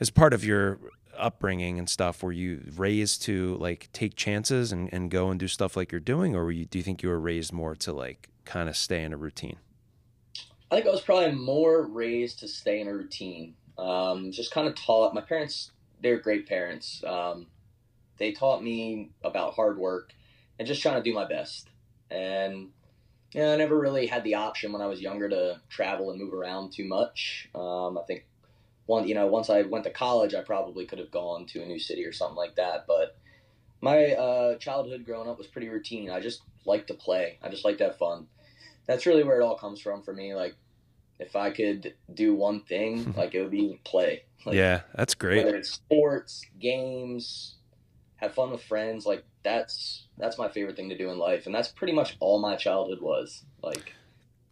as part of your upbringing and stuff, were you raised to like take chances and, and go and do stuff like you're doing, or were you, do you think you were raised more to like kind of stay in a routine? I think I was probably more raised to stay in a routine. Um, just kind of taught my parents. They're great parents. Um, they taught me about hard work and just trying to do my best. And you know, I never really had the option when I was younger to travel and move around too much. Um, I think one, you know, once I went to college, I probably could have gone to a new city or something like that. But my uh, childhood growing up was pretty routine. I just liked to play. I just liked to have fun. That's really where it all comes from for me. Like, if I could do one thing, like it would be play. Like, yeah, that's great. whether it's sports, games, have fun with friends, like that's that's my favorite thing to do in life, and that's pretty much all my childhood was. Like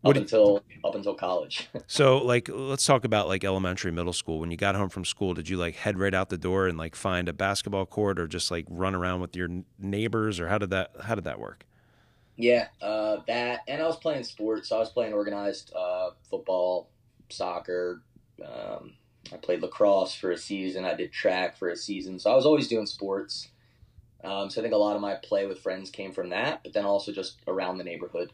What up until up until college. So, like, let's talk about like elementary, middle school. When you got home from school, did you like head right out the door and like find a basketball court, or just like run around with your neighbors, or how did that how did that work? Yeah, uh, that, and I was playing sports. So I was playing organized uh, football, soccer. Um, I played lacrosse for a season. I did track for a season. So I was always doing sports. Um, so I think a lot of my play with friends came from that, but then also just around the neighborhood.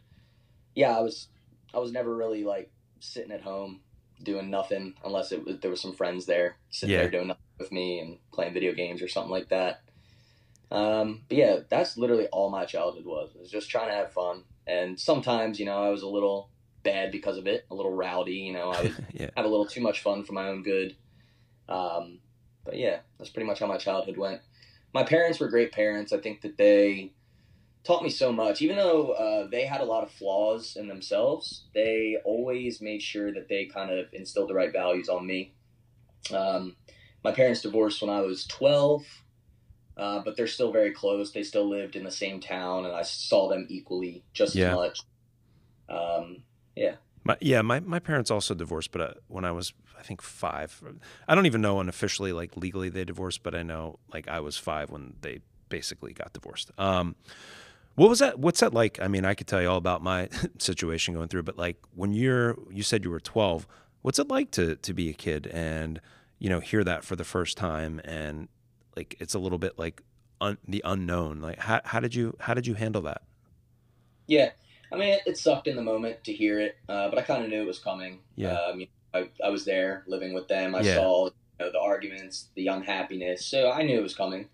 Yeah, I was I was never really like sitting at home doing nothing unless it was there was some friends there sitting Yeah. there doing nothing with me and playing video games or something like that. Um, but yeah, that's literally all my childhood was. It was just trying to have fun, and sometimes you know I was a little bad because of it, a little rowdy. You know, I would yeah. have a little too much fun for my own good. Um, but yeah, that's pretty much how my childhood went. My parents were great parents. I think that they taught me so much. Even though uh, they had a lot of flaws in themselves, they always made sure that they kind of instilled the right values on me. Um, my parents divorced when I was 12, uh, but they're still very close. They still lived in the same town, and I saw them equally just Yeah. as much. Um, yeah. My, yeah, my, my parents also divorced, but uh, when I was, I think five, I don't even know when officially, like legally, they divorced, but I know like I was five when they basically got divorced. Um, what was that? What's that like? I mean, I could tell you all about my situation going through, but like when you're, you said you were 12, what's it like to, to be a kid and, you know, hear that for the first time and like, it's a little bit like un, the unknown. Like, how, how did you, how did you handle that? Yeah, I mean, it, it sucked in the moment to hear it, uh, but I kind of knew it was coming. Yeah. Um, you know, I, I was there living with them. I Yeah. saw you know, the arguments, the unhappiness, so I knew it was coming.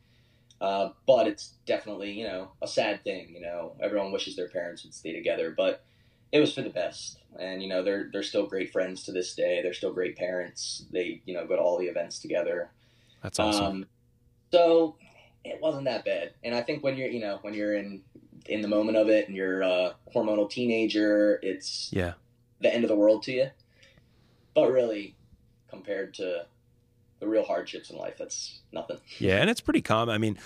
Uh, but it's definitely, you know, a sad thing. You know, everyone wishes their parents would stay together, but it was for the best. And you know, they're they're still great friends to this day. They're still great parents. They you know go to all the events together. That's awesome. Um, so it wasn't that bad. And I think when you're, you know, when you're in in the moment of it and you're a hormonal teenager, it's yeah. the end of the world to you. But really, compared to the real hardships in life, that's nothing. Yeah, and it's pretty common. I mean,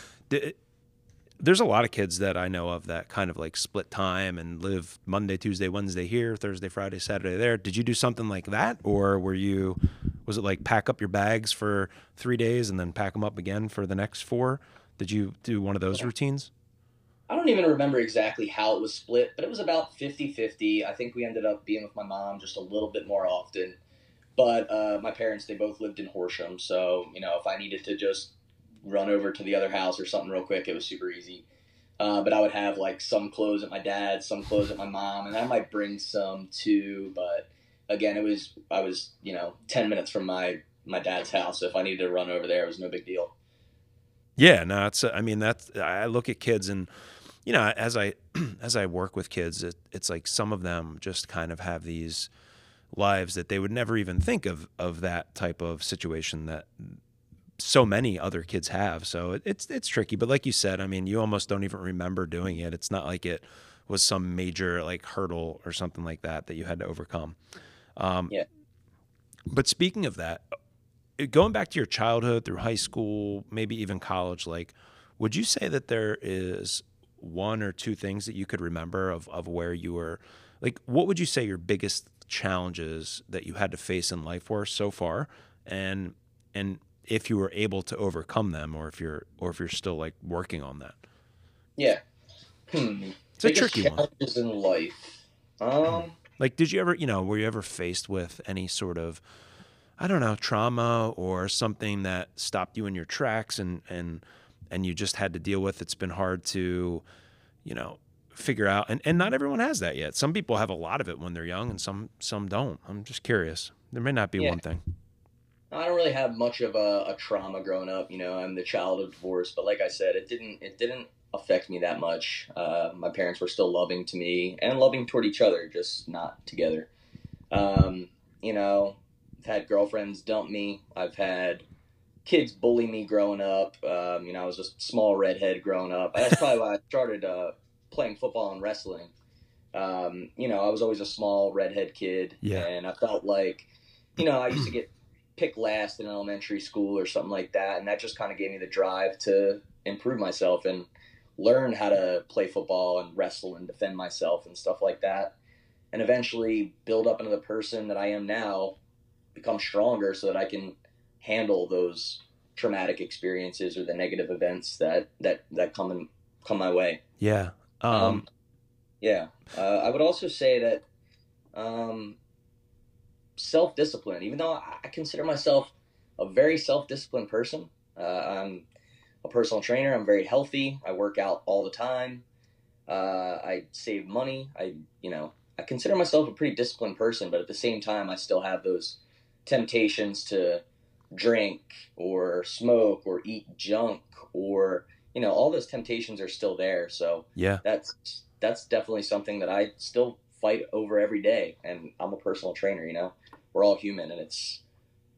there's a lot of kids that I know of that kind of like split time and live Monday, Tuesday, Wednesday here, Thursday, Friday, Saturday there. Did you do something like that, or were you? Was it like pack up your bags for three days and then pack them up again for the next four? Did you do one of those routines? I don't even remember exactly how it was split, but it was about 50 50. I think we ended up being with my mom just a little bit more often. But uh, my parents, they both lived in Horsham. So, you know, if I needed to just run over to the other house or something real quick, it was super easy. Uh, but I would have like some clothes at my dad's, some clothes at my mom, and I might bring some too. But again, it was, I was, you know, 10 minutes from my, my dad's house. So if I needed to run over there, it was no big deal. Yeah, no, it's. I mean, that's. I look at kids and, you know, as I as I work with kids, it, it's like some of them just kind of have these lives that they would never even think of of that type of situation that so many other kids have. So it, it's it's tricky. But like you said, I mean, you almost don't even remember doing it. It's not like it was some major like hurdle or something like that that you had to overcome. Um, Yeah. But speaking of that, going back to your childhood through high school, maybe even college, like, would you say that there is one or two things that you could remember of, of where you were? Like, what would you say your biggest challenges that you had to face in life were so far? And, and, if you were able to overcome them or if you're or if you're still like working on that Yeah. Hmm. it's a Biggest tricky one in life. Um, like did you ever you know were you ever faced with any sort of i don't know trauma or something that stopped you in your tracks and and and you just had to deal with it's been hard to you know figure out and and not everyone has that yet some people have a lot of it when they're young and some some don't i'm just curious there may not be Yeah. one thing I don't really have much of a, a trauma growing up. You know, I'm the child of divorce, but like I said, it didn't it didn't affect me that much. Uh, my parents were still loving to me and loving toward each other, just not together. Um, you know, I've had girlfriends dump me. I've had kids bully me growing up. Um, you know, I was a small redhead growing up. That's probably why I started uh, playing football and wrestling. Um, you know, I was always a small redhead kid, Yeah. and I felt like, you know, I used to get picked last in elementary school or something like that, and that just kind of gave me the drive to improve myself and learn how to play football and wrestle and defend myself and stuff like that, and eventually build up into the person that I am now, become stronger so that I can handle those traumatic experiences or the negative events that that that come in, come my way. yeah. Um, Um, Yeah, uh, I would also say that um, self discipline. Even though I consider myself a very self disciplined person, uh, I'm a personal trainer. I'm very healthy. I work out all the time. Uh, I save money. I you know I consider myself a pretty disciplined person, but at the same time, I still have those temptations to drink or smoke or eat junk or you know all those temptations are still there. So yeah, that's that's definitely something that I still fight over every day. And I'm a personal trainer. You know, we're all human, and it's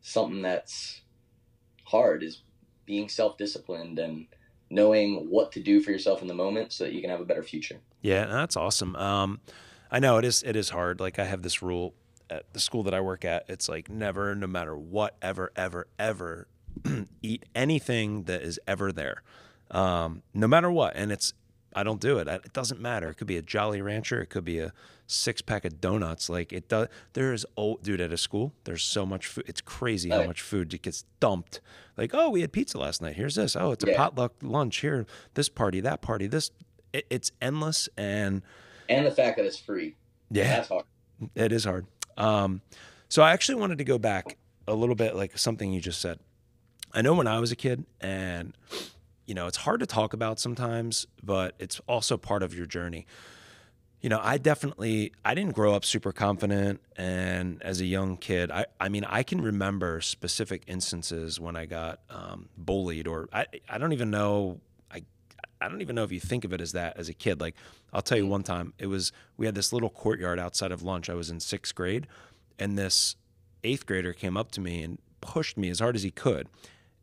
something that's hard is being self disciplined and knowing what to do for yourself in the moment so that you can have a better future. Yeah, that's awesome. Um, I know it is. It is hard. Like I have this rule at the school that I work at. It's like never, no matter what, ever, ever, ever, eat anything that is ever there, um, no matter what. And it's I don't do it. It doesn't matter. It could be a Jolly Rancher. It could be a six pack of donuts. Like it does. There is oh, dude, at a school, there's so much food. It's crazy how much food gets dumped. Like oh, we had pizza last night. Here's this. Oh, it's a yeah. potluck lunch here. This party, that party. This. It, it's endless and. And the fact that it's free. Yeah, that's hard. It is hard. Um, so I actually wanted to go back a little bit, like something you just said. I know when I was a kid, and you know, it's hard to talk about sometimes, but it's also part of your journey. You know, I definitely I didn't grow up super confident and as a young kid, I I mean, I can remember specific instances when I got um, bullied or I I don't even know I I don't even know if you think of it as that as a kid. Like I'll tell you one time, it was we had this little courtyard outside of lunch. I was in 6th grade and this 8th grader came up to me and pushed me as hard as he could.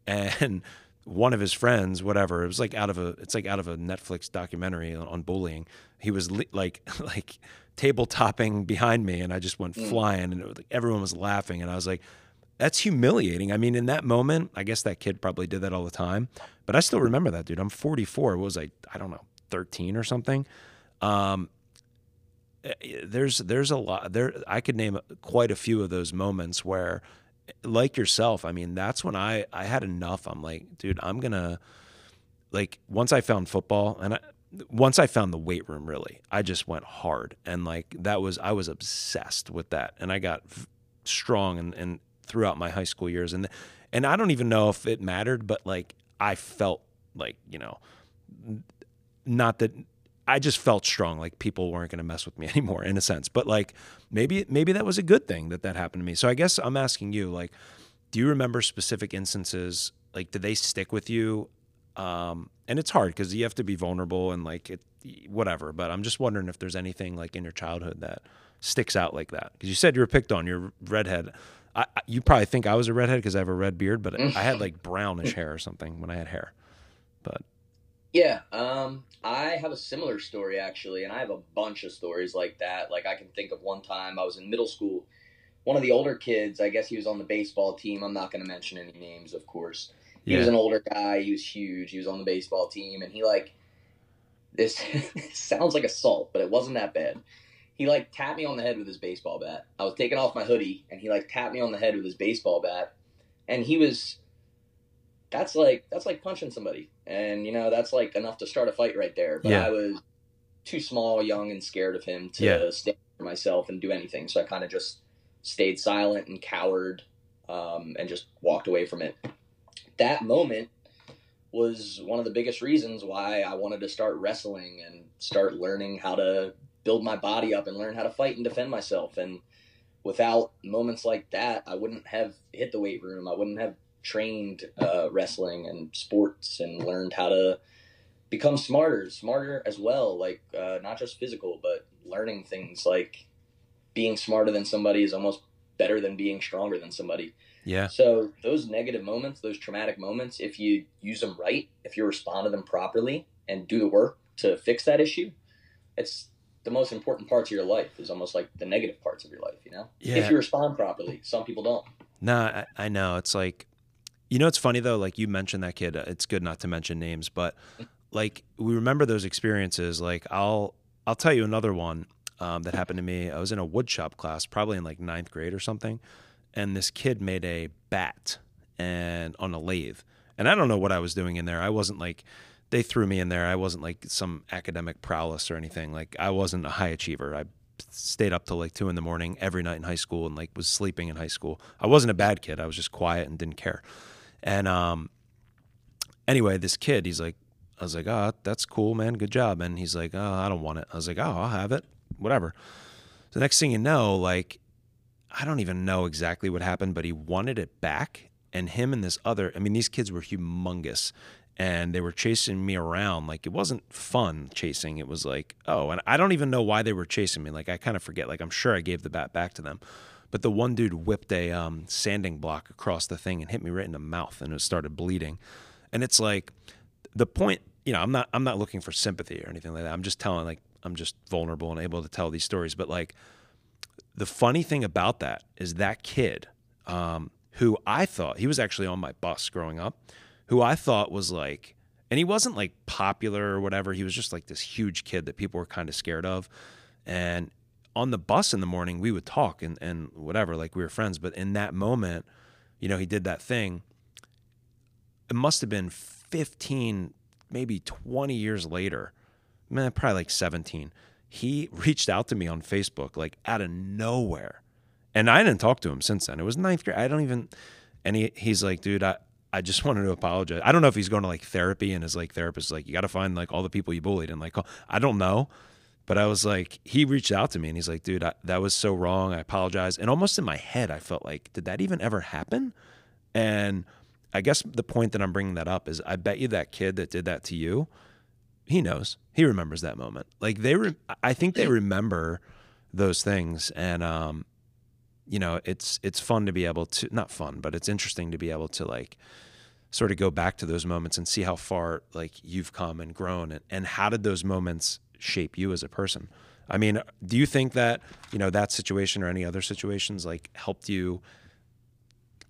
And one of his friends, whatever, it was like out of a, it's like out of a Netflix documentary on, bullying. He was li- like, like table topping behind me, and I just went mm. flying, and was like, everyone was laughing, and I was like, that's humiliating. I mean, in that moment, I guess that kid probably did that all the time, but I still remember that dude. I'm 44. What was I? I don't know, 13 or something. Um, eh, there's there's a lot there. I could name quite a few of those moments where like yourself, I mean, that's when I I had enough. I'm like, dude, I'm gonna like once I found football and I, once I found the weight room, really, I just went hard. And like that was I was obsessed with that, and I got strong and and throughout my high school years, and and I don't even know if it mattered, but like I felt like you know, not that I just felt strong, like people weren't going to mess with me anymore, in a sense. But like maybe maybe that was a good thing that that happened to me. So I guess I'm asking you, like, do you remember specific instances? Like, did they stick with you? Um, and it's hard because you have to be vulnerable and like it, whatever. But I'm just wondering if there's anything like in your childhood that sticks out like that. Because you said you were picked on, you're redhead. I, you probably think I was a redhead because I have a red beard, but I had like brownish hair or something when I had hair. But yeah, um, I have a similar story actually, and I have a bunch of stories like that. Like I can think of one time I was in middle school. One of the older kids, I guess he was on the baseball team. I'm not going to mention any names, of course. He yeah. was an older guy. He was huge. He was on the baseball team, and he like this sounds like assault, but it wasn't that bad. He like tapped me on the head with his baseball bat. I was taking off my hoodie, and he like tapped me on the head with his baseball bat, and he was that's like that's like punching somebody, and you know that's like enough to start a fight right there. But yeah. I was too small, young, and scared of him to yeah. stand for myself and do anything. So I kind of just stayed silent and cowered, um, and just walked away from it. That moment was one of the biggest reasons why I wanted to start wrestling and start learning how to build my body up and learn how to fight and defend myself. And without moments like that, I wouldn't have hit the weight room. I wouldn't have trained uh, wrestling and sports and learned how to become smarter, smarter as well. Like uh, not just physical, but learning things like being smarter than somebody is almost better than being stronger than somebody. Yeah. So those negative moments, those traumatic moments, if you use them right, if you respond to them properly and do the work to fix that issue, it's the most important parts of your life is almost like the negative parts of your life, you know? Yeah. If you respond properly. Some people don't. No, I, I know. It's like you know, it's funny though. Like you mentioned that kid. It's good not to mention names, but like we remember those experiences. Like I'll I'll tell you another one um, that happened to me. I was in a woodshop class, probably in like ninth grade or something, and this kid made a bat and on a lathe. And I don't know what I was doing in there. I wasn't like they threw me in there. I wasn't like some academic prowess or anything. Like I wasn't a high achiever. I stayed up till like two in the morning every night in high school and like was sleeping in high school. I wasn't a bad kid. I was just quiet and didn't care. And um, anyway, this kid, he's like, I was like, oh, that's cool, man. Good job. And he's like, oh, I don't want it. I was like, oh, I'll have it. Whatever. So next thing you know, like, I don't even know exactly what happened, but he wanted it back. And him and this other, I mean, these kids were humongous and they were chasing me around. Like, it wasn't fun chasing. It was like, oh, and I don't even know why they were chasing me. Like, I kind of forget. Like, I'm sure I gave the bat back to them. But the one dude whipped a um, sanding block across the thing and hit me right in the mouth and it started bleeding. And it's like, the point, you know, I'm not I'm not looking for sympathy or anything like that. I'm just telling like I'm just vulnerable and able to tell these stories. But like the funny thing about that is that kid, um, who I thought he was actually on my bus growing up, who I thought was like, and he wasn't like popular or whatever. He was just like this huge kid that people were kind of scared of. And on the bus in the morning, we would talk and, and whatever, like we were friends. But in that moment, you know, he did that thing. It must have been 15, maybe 20 years later, man, probably like 17, he reached out to me on Facebook, like out of nowhere. And I didn't talk to him since then. It was ninth grade. I don't even, and he, he's like, dude, I, I just wanted to apologize. I don't know if he's going to like therapy and his like therapist is like, you got to find like all the people you bullied and like, I don't know. But I was like, he reached out to me and he's like, dude, I, that was so wrong. I apologize. And almost in my head, I felt like, did that even ever happen? And I guess the point that I'm bringing that up is I bet you that kid that did that to you, he knows. He remembers that moment. Like they re- I think they remember those things and um you know, it's it's fun to be able to not fun, but it's interesting to be able to like sort of go back to those moments and see how far like you've come and grown and, and how did those moments shape you as a person? I mean, do you think that, you know, that situation or any other situations like helped you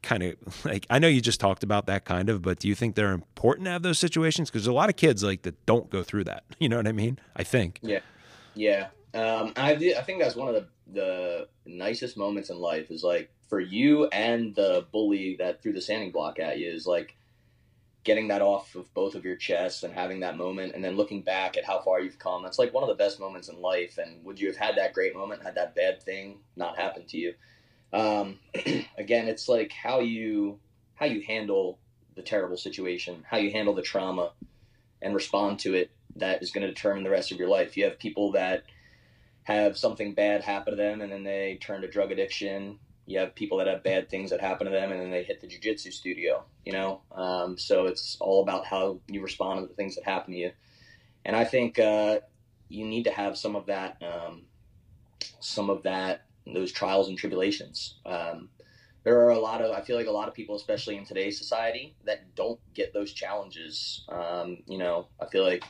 kind of like I know you just talked about that kind of, but do you think they're important to have those situations? Because there's a lot of kids like that don't go through that. You know what I mean? I think. Yeah, yeah. Um, I I think that's one of the the nicest moments in life is like for you and the bully that threw the sanding block at you is like getting that off of both of your chests and having that moment and then looking back at how far you've come. That's like one of the best moments in life. And would you have had that great moment had that bad thing not happened to you? Um, again, it's like how you how you handle the terrible situation, how you handle the trauma, and respond to it. That is going to determine the rest of your life. You have people that have something bad happen to them, and then they turn to drug addiction. You have people that have bad things that happen to them, and then they hit the jujitsu studio. You know, um, so it's all about how you respond to the things that happen to you. And I think uh, you need to have some of that, um, some of that those trials and tribulations. Um, there are a lot of, I feel like a lot of people, especially in today's society, that don't get those challenges. Um, you know, I feel like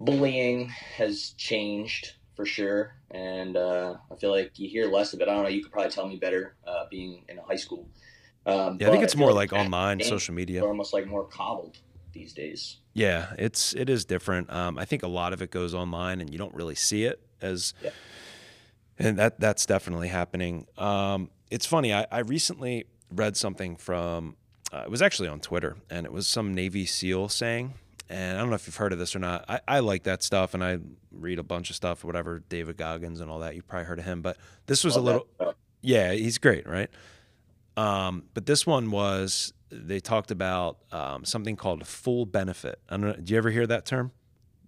bullying has changed for sure, and uh, I feel like you hear less of it. I don't know. You could probably tell me better, uh, being in a high school. Um, yeah, I think it's more like, like online, social media, almost like more cobbled these days. Yeah, it's it is different. Um, I think a lot of it goes online, and you don't really see it as. Yeah and that that's definitely happening. Um, it's funny. I, I, recently read something from. Uh, it was actually on Twitter, and it was some Navy SEAL saying. And I don't know if you've heard of this or not. I, I like that stuff, and I read a bunch of stuff, whatever David Goggins and all that. You probably heard of him, but this was Love a little. That. Yeah, he's great, right? Um, but this one was they talked about um, something called full benefit. I don't know. Do you ever hear that term?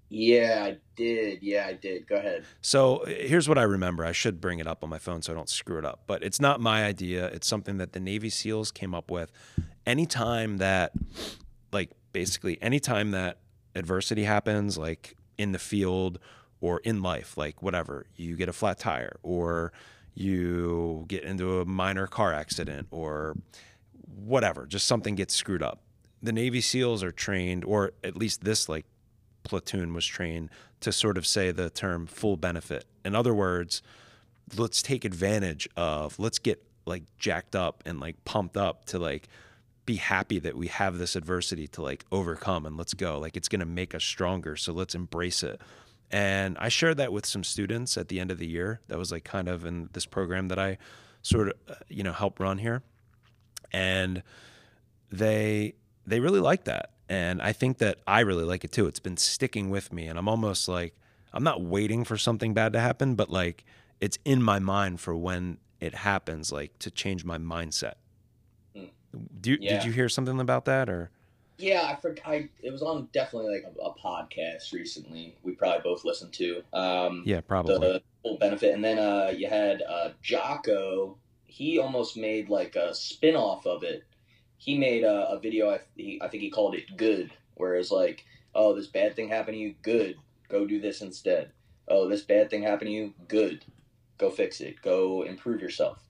Yeah, I did. Yeah, I did. Go ahead. So here's what I remember. I should bring it up on my phone so I don't screw it up. But it's not my idea. It's something that the Navy SEALs came up with. Anytime that, like, basically, anytime that adversity happens, like in the field or in life, like whatever, you get a flat tire or you get into a minor car accident or whatever, just something gets screwed up. The Navy SEALs are trained, or at least this like platoon was trained to sort of say the term full benefit. In other words, let's take advantage of, let's get like jacked up and like pumped up to like be happy that we have this adversity to like overcome and let's go. Like it's going to make us stronger. So let's embrace it. And I shared that with some students at the end of the year. That was like kind of in this program that I sort of, uh, you know, help run here. And they they really like that. And I think that I really like it too. It's been sticking with me. And I'm almost like, I'm not waiting for something bad to happen, but like it's in my mind for when it happens, like to change my mindset. Do Yeah. did you hear something about that or? Yeah, I forgot. I, it was on definitely like a, a podcast recently. We probably both listened to. Um, Yeah, probably. the full benefit. And then uh, you had uh, Jocko. He almost made like a spin off of it. He made a, a video. I, he, I think he called it "Good," whereas like, oh, this bad thing happened to you. Good, go do this instead. Oh, this bad thing happened to you. Good, go fix it. Go improve yourself.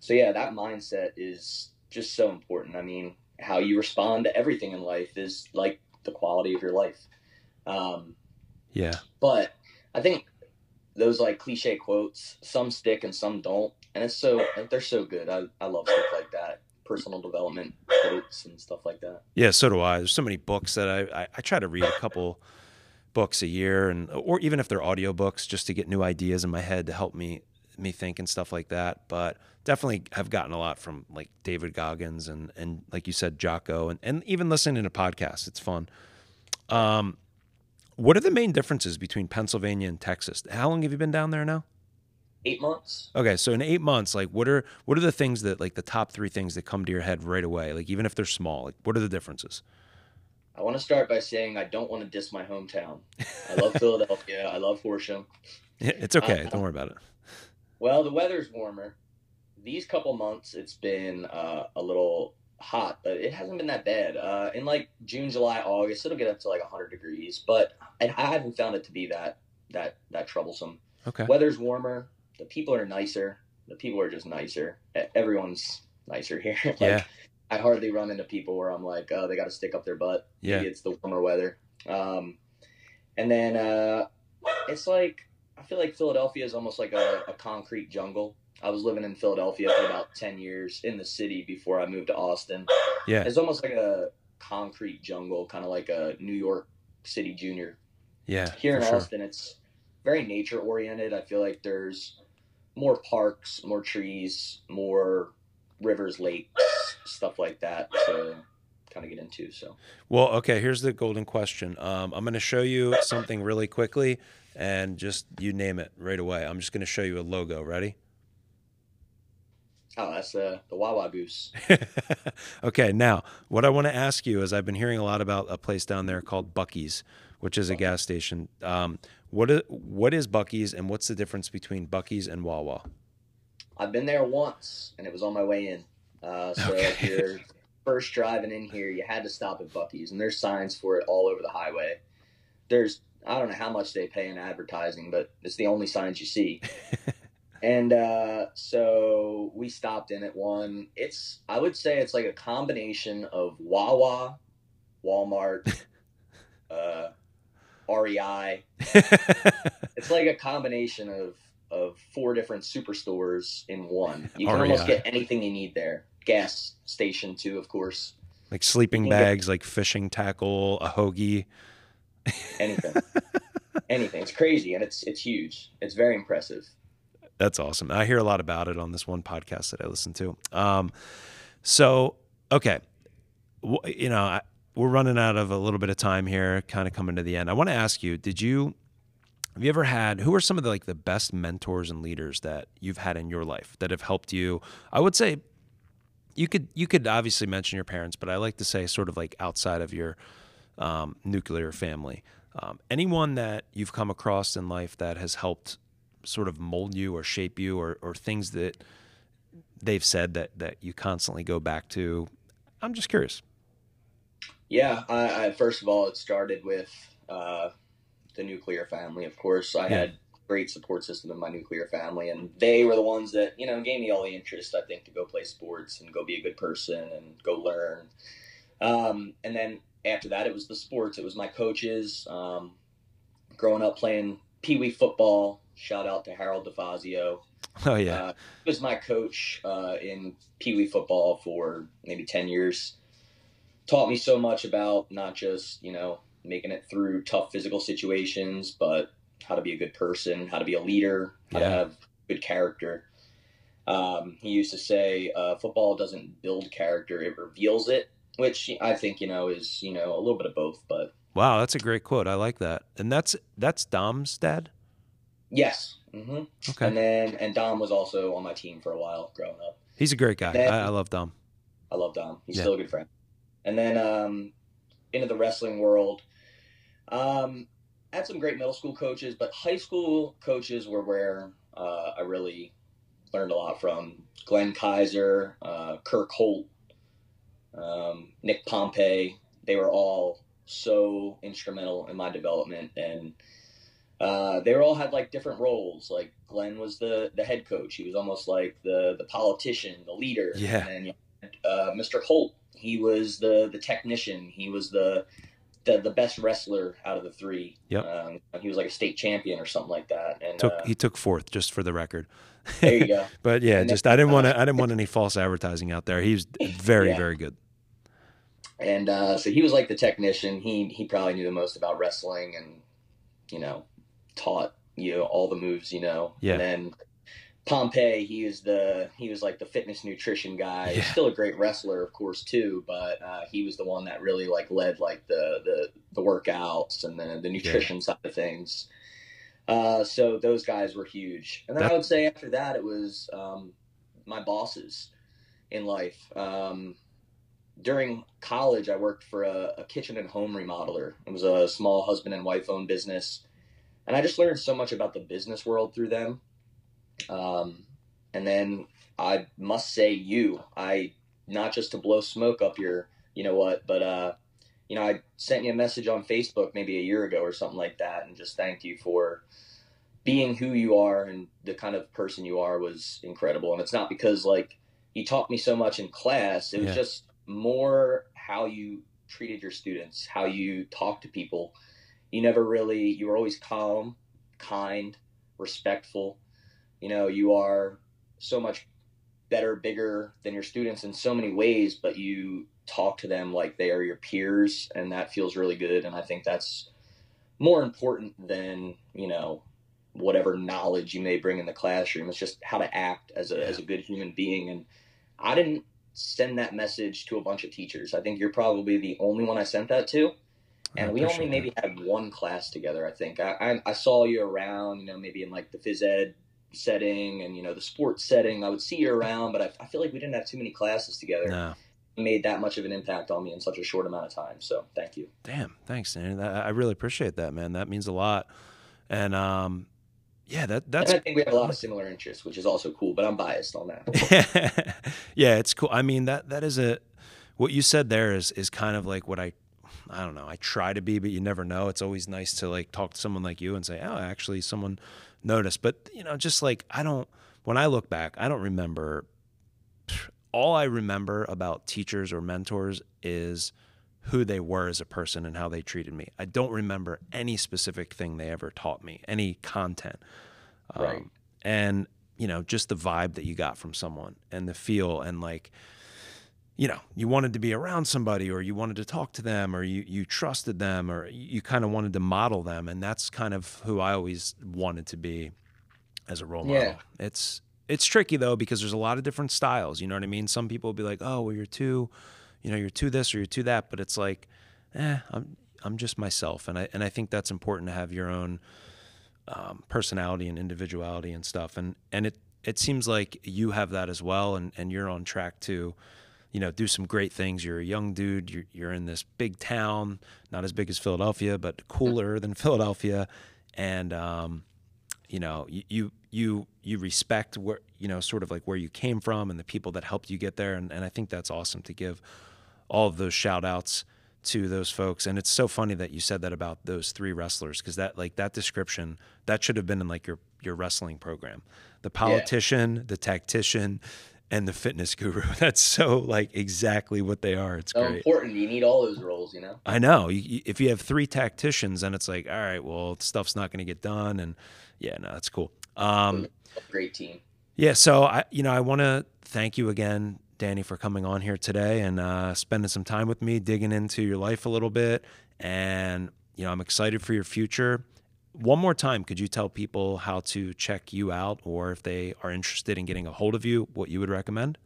So yeah, that mindset is just so important. I mean, how you respond to everything in life is like the quality of your life. Um, yeah. but I think those like cliche quotes, some stick and some don't, and it's so like, they're so good. I I love stuff like that, personal development quotes and stuff like that. Yeah, so do I. There's so many books that I, I, I try to read a couple books a year and or even if they're audiobooks just to get new ideas in my head to help me me think and stuff like that. But definitely have gotten a lot from like David Goggins and and like you said, Jocko and, and even listening to podcasts. It's fun. Um what are the main differences between Pennsylvania and Texas? How long have you been down there now? Eight months. Okay, so in eight months, like what are what are the things that like the top three things that come to your head right away? Like even if they're small, like what are the differences? I want to start by saying I don't want to diss my hometown. I love Philadelphia. I love Horsham. It's okay. Don't worry about it. Well, the weather's warmer. These couple months, it's been uh, a little hot, but it hasn't been that bad. Uh, in like June, July, August, it'll get up to like 100 degrees, but I, I haven't found it to be that that that troublesome. Okay. Weather's warmer. The people are nicer. The people are just nicer. Everyone's nicer here. like, Yeah. I hardly run into people where I'm like, oh, they got to stick up their butt. Yeah. Maybe it's the warmer weather. Um, and then uh, it's like I feel like Philadelphia is almost like a, a concrete jungle. I was living in Philadelphia for about ten years in the city before I moved to Austin. Yeah. It's almost like a concrete jungle, kind of like a New York City Junior. Yeah. Here in sure. Austin, it's very nature oriented. I feel like there's more parks, more trees, more rivers, lakes, stuff like that to kind of get into. So Well, okay, here's the golden question. Um, I'm going to show you something really quickly and just you name it right away. I'm just going to show you a logo. Ready? oh, that's uh, the Wawa Goose. okay, now, what I want to ask you is I've been hearing a lot about a place down there called Buc-ee's, which is a gas station. Um, what is, what is Buc-ee's and what's the difference between Buc-ee's and Wawa? I've been there once, and it was on my way in. Uh, so if you're first driving in here, you had to stop at Buc-ee's, and there's signs for it all over the highway. There's I don't know how much they pay in advertising, but it's the only signs you see. and uh, so we stopped in at one. It's I would say it's like a combination of Wawa, Walmart, uh, REI. It's like a combination of of four different superstores in one. You can almost get anything you need there. Gas station too, of course. like sleeping can get- bags, like fishing tackle, a hoagie. Anything. anything. It's crazy and it's it's huge. It's very impressive. That's awesome. I hear a lot about it on this one podcast that I listen to. Um, so, okay, you know, I, we're running out of a little bit of time here, kind of coming to the end. I want to ask you: Did you have you ever had? Who are some of the like the best mentors and leaders that you've had in your life that have helped you? I would say you could you could obviously mention your parents, but I like to say sort of like outside of your um, nuclear family. Um, anyone that you've come across in life that has helped sort of mold you or shape you or, or things that they've said that, that you constantly go back to? I'm just curious. Yeah, I, I first of all, it started with uh, the nuclear family. Of course, I Yeah. had great support system in my nuclear family, and they were the ones that you know gave me all the interest. I think to go play sports and go be a good person and go learn. Um, and then after that, it was the sports. It was my coaches. Um, growing up playing pee wee football. Shout out to Harold DeFazio. Oh, yeah. Uh, he was my coach uh, in Pee Wee football for maybe 10 years. Taught me so much about not just, you know, making it through tough physical situations, but how to be a good person, how to be a leader, how Yeah. to have good character. Um, he used to say, uh, football doesn't build character, it reveals it. Which I think you know is you know a little bit of both, but Wow, that's a great quote. I like that. And that's that's Dom's dad. yes. hmm Okay, And then and Dom was also on my team for a while growing up. he's a great guy. Then- I, I love Dom. I love Dom. He's Yeah. still a good friend. And then um, into the wrestling world, um, I had some great middle school coaches, but high school coaches were where uh, I really learned a lot from. Glenn Kaiser, uh, Kirk Holt, um, Nick Pompey. They were all so instrumental in my development, and uh, they all had like different roles. Like Glenn was the the head coach. He was almost like the the politician, the leader. Yeah. And then uh, Mr. Holt, he was the the technician. He was the the, the best wrestler out of the three. Yep. Um, he was like a state champion or something like that. And Took uh, he took fourth, just for the record. there you go. But yeah, And just I didn't want to I didn't want any false advertising out there. He was very Yeah. very good. And uh, so he was like the technician. He he probably knew the most about wrestling and you know taught you all the moves you know. Yeah. And then Pompey, he was the he was like the fitness nutrition guy. Yeah. Still a great wrestler, of course, too. But uh, he was the one that really like led like the the the workouts and the the nutrition side of things. Uh, so those guys were huge. And then That- I would say after that, it was um, my bosses in life. Um, during college, I worked for a, a kitchen and home remodeler. It was a small husband and wife owned business. And I just learned so much about the business world through them. Um, and then I must say, you, I, not just to blow smoke up your, you know what, but, uh, you know, I sent you a message on Facebook maybe a year ago or something like that and just thanked you for being who you are and the kind of person you are was incredible. And it's not because like you taught me so much in class, it was Yeah. just more how you treated your students, how you talked to people. You never really, you were always calm, kind, respectful. You know, you are so much better, bigger than your students in so many ways, but you talk to them like they are your peers, and that feels really good. And I think that's more important than, you know, whatever knowledge you may bring in the classroom. It's just how to act as a, as a good human being. And I didn't send that message to a bunch of teachers. I think you're probably the only one I sent that to. And we only appreciate maybe had one class together, I think. I, I, I saw you around, you know, maybe in like the phys ed setting and, you know, the sports setting. I would see you around, but I, I feel like we didn't have too many classes together. No. Made that much of an impact on me in such a short amount of time. So thank you. Damn, thanks. That, I really appreciate that, man. That means a lot. And um, yeah, that that's and I think we have a lot of similar interests, which is also cool, but I'm biased on that. yeah, it's cool. I mean that that is a what you said there is is kind of like what I I don't know. I try to be, but you never know. It's always nice to like talk to someone like you and say, "Oh, actually, someone noticed." But you know, just like I don't. When I look back, I don't remember. All I remember about teachers or mentors is who they were as a person and how they treated me. I don't remember any specific thing they ever taught me, any content. Right. Um, and, you know, just the vibe that you got from someone and the feel and like, you know, you wanted to be around somebody or you wanted to talk to them or you, you trusted them or you, kind of wanted to model them. And that's kind of who I always wanted to be as a role model. It's, it's tricky though, because there's a lot of different styles. You know what I mean? Some people will be like, oh, well, you're too, you know, you're too this or you're too that. But it's like, eh, I'm, I'm just myself. And I, and I think that's important to have your own, um, personality and individuality and stuff. And and it it seems like you have that as well, and and you're on track to, you know, do some great things. You're a young dude. You're you're in this big town, not as big as Philadelphia, but cooler than Philadelphia, and um, you know, you you you respect where you know sort of like where you came from and the people that helped you get there, and and I think that's awesome to give all of those shout outs to those folks. And it's so funny that you said that about those three wrestlers because that like that description that should have been in like your your wrestling program. The politician the tactician and the fitness guru. That's so like exactly what they are. It's So great. important. You need all those roles, you know? i know. You, if you have three tacticians then it's like all right well stuff's not going to get done and yeah no that's cool. Um Great team. yeah, so I, you know, I want to thank you again, Danny, for coming on here today and uh, spending some time with me, digging into your life a little bit, and you know, I'm excited for your future. One more time, could you tell people how to check you out, or if they are interested in getting a hold of you, what you would recommend?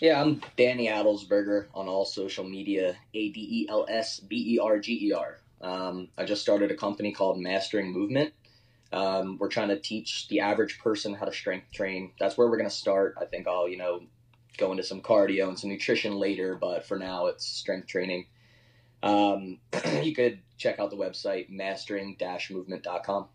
Yeah, I'm Danny Adelsberger on all social media. A D E L S B E R G E R. Um, I just started a company called Mastering Movement. Um, we're trying to teach the average person how to strength train. That's where we're going to start. I think I'll, you know, go into some cardio and some nutrition later, but for now it's strength training. Um, you could check out the website mastering-movement.com.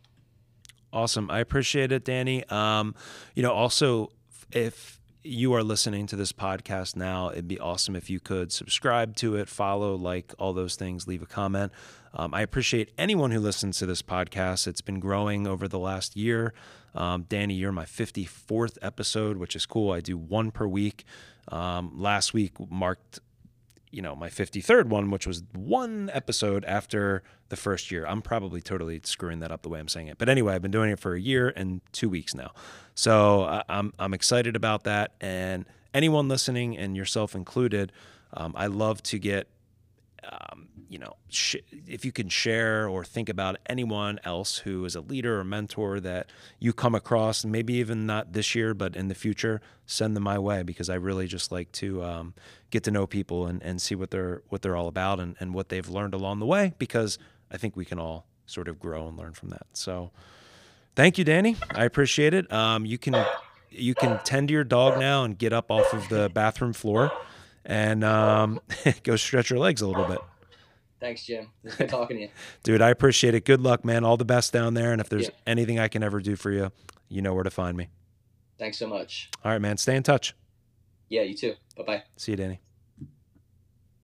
Awesome. I appreciate it, Danny. Um, you know, also if you are listening to this podcast now, it'd be awesome if you could subscribe to it, follow, like all those things, leave a comment. Um, I appreciate anyone who listens to this podcast. It's been growing over the last year. Um, Danny, you're my 54th episode, which is cool. I do one per week. Um, last week marked you know my 53rd one which was one episode after the first year. I'm probably totally screwing that up the way i'm saying it. But anyway i've been doing it for a year and two weeks now. So i'm, I'm excited about that. And anyone listening and yourself included um, i love to get um, you know, sh- if you can share or think about anyone else who is a leader or mentor that you come across, maybe even not this year, but in the future, send them my way because I really just like to um, get to know people and, and see what they're what they're all about and, and what they've learned along the way because I think we can all sort of grow and learn from that. So thank you, Danny. I appreciate it. Um, you can you can tend to your dog now and get up off of the bathroom floor and um, go stretch your legs a little bit. Thanks, Jim. It's good talking to you. Dude, I appreciate it. Good luck, man. All the best down there. And if there's yeah. anything I can ever do for you, you know where to find me. Thanks so much. All right, man. Stay in touch. Yeah, you too. Bye bye. See you, Danny.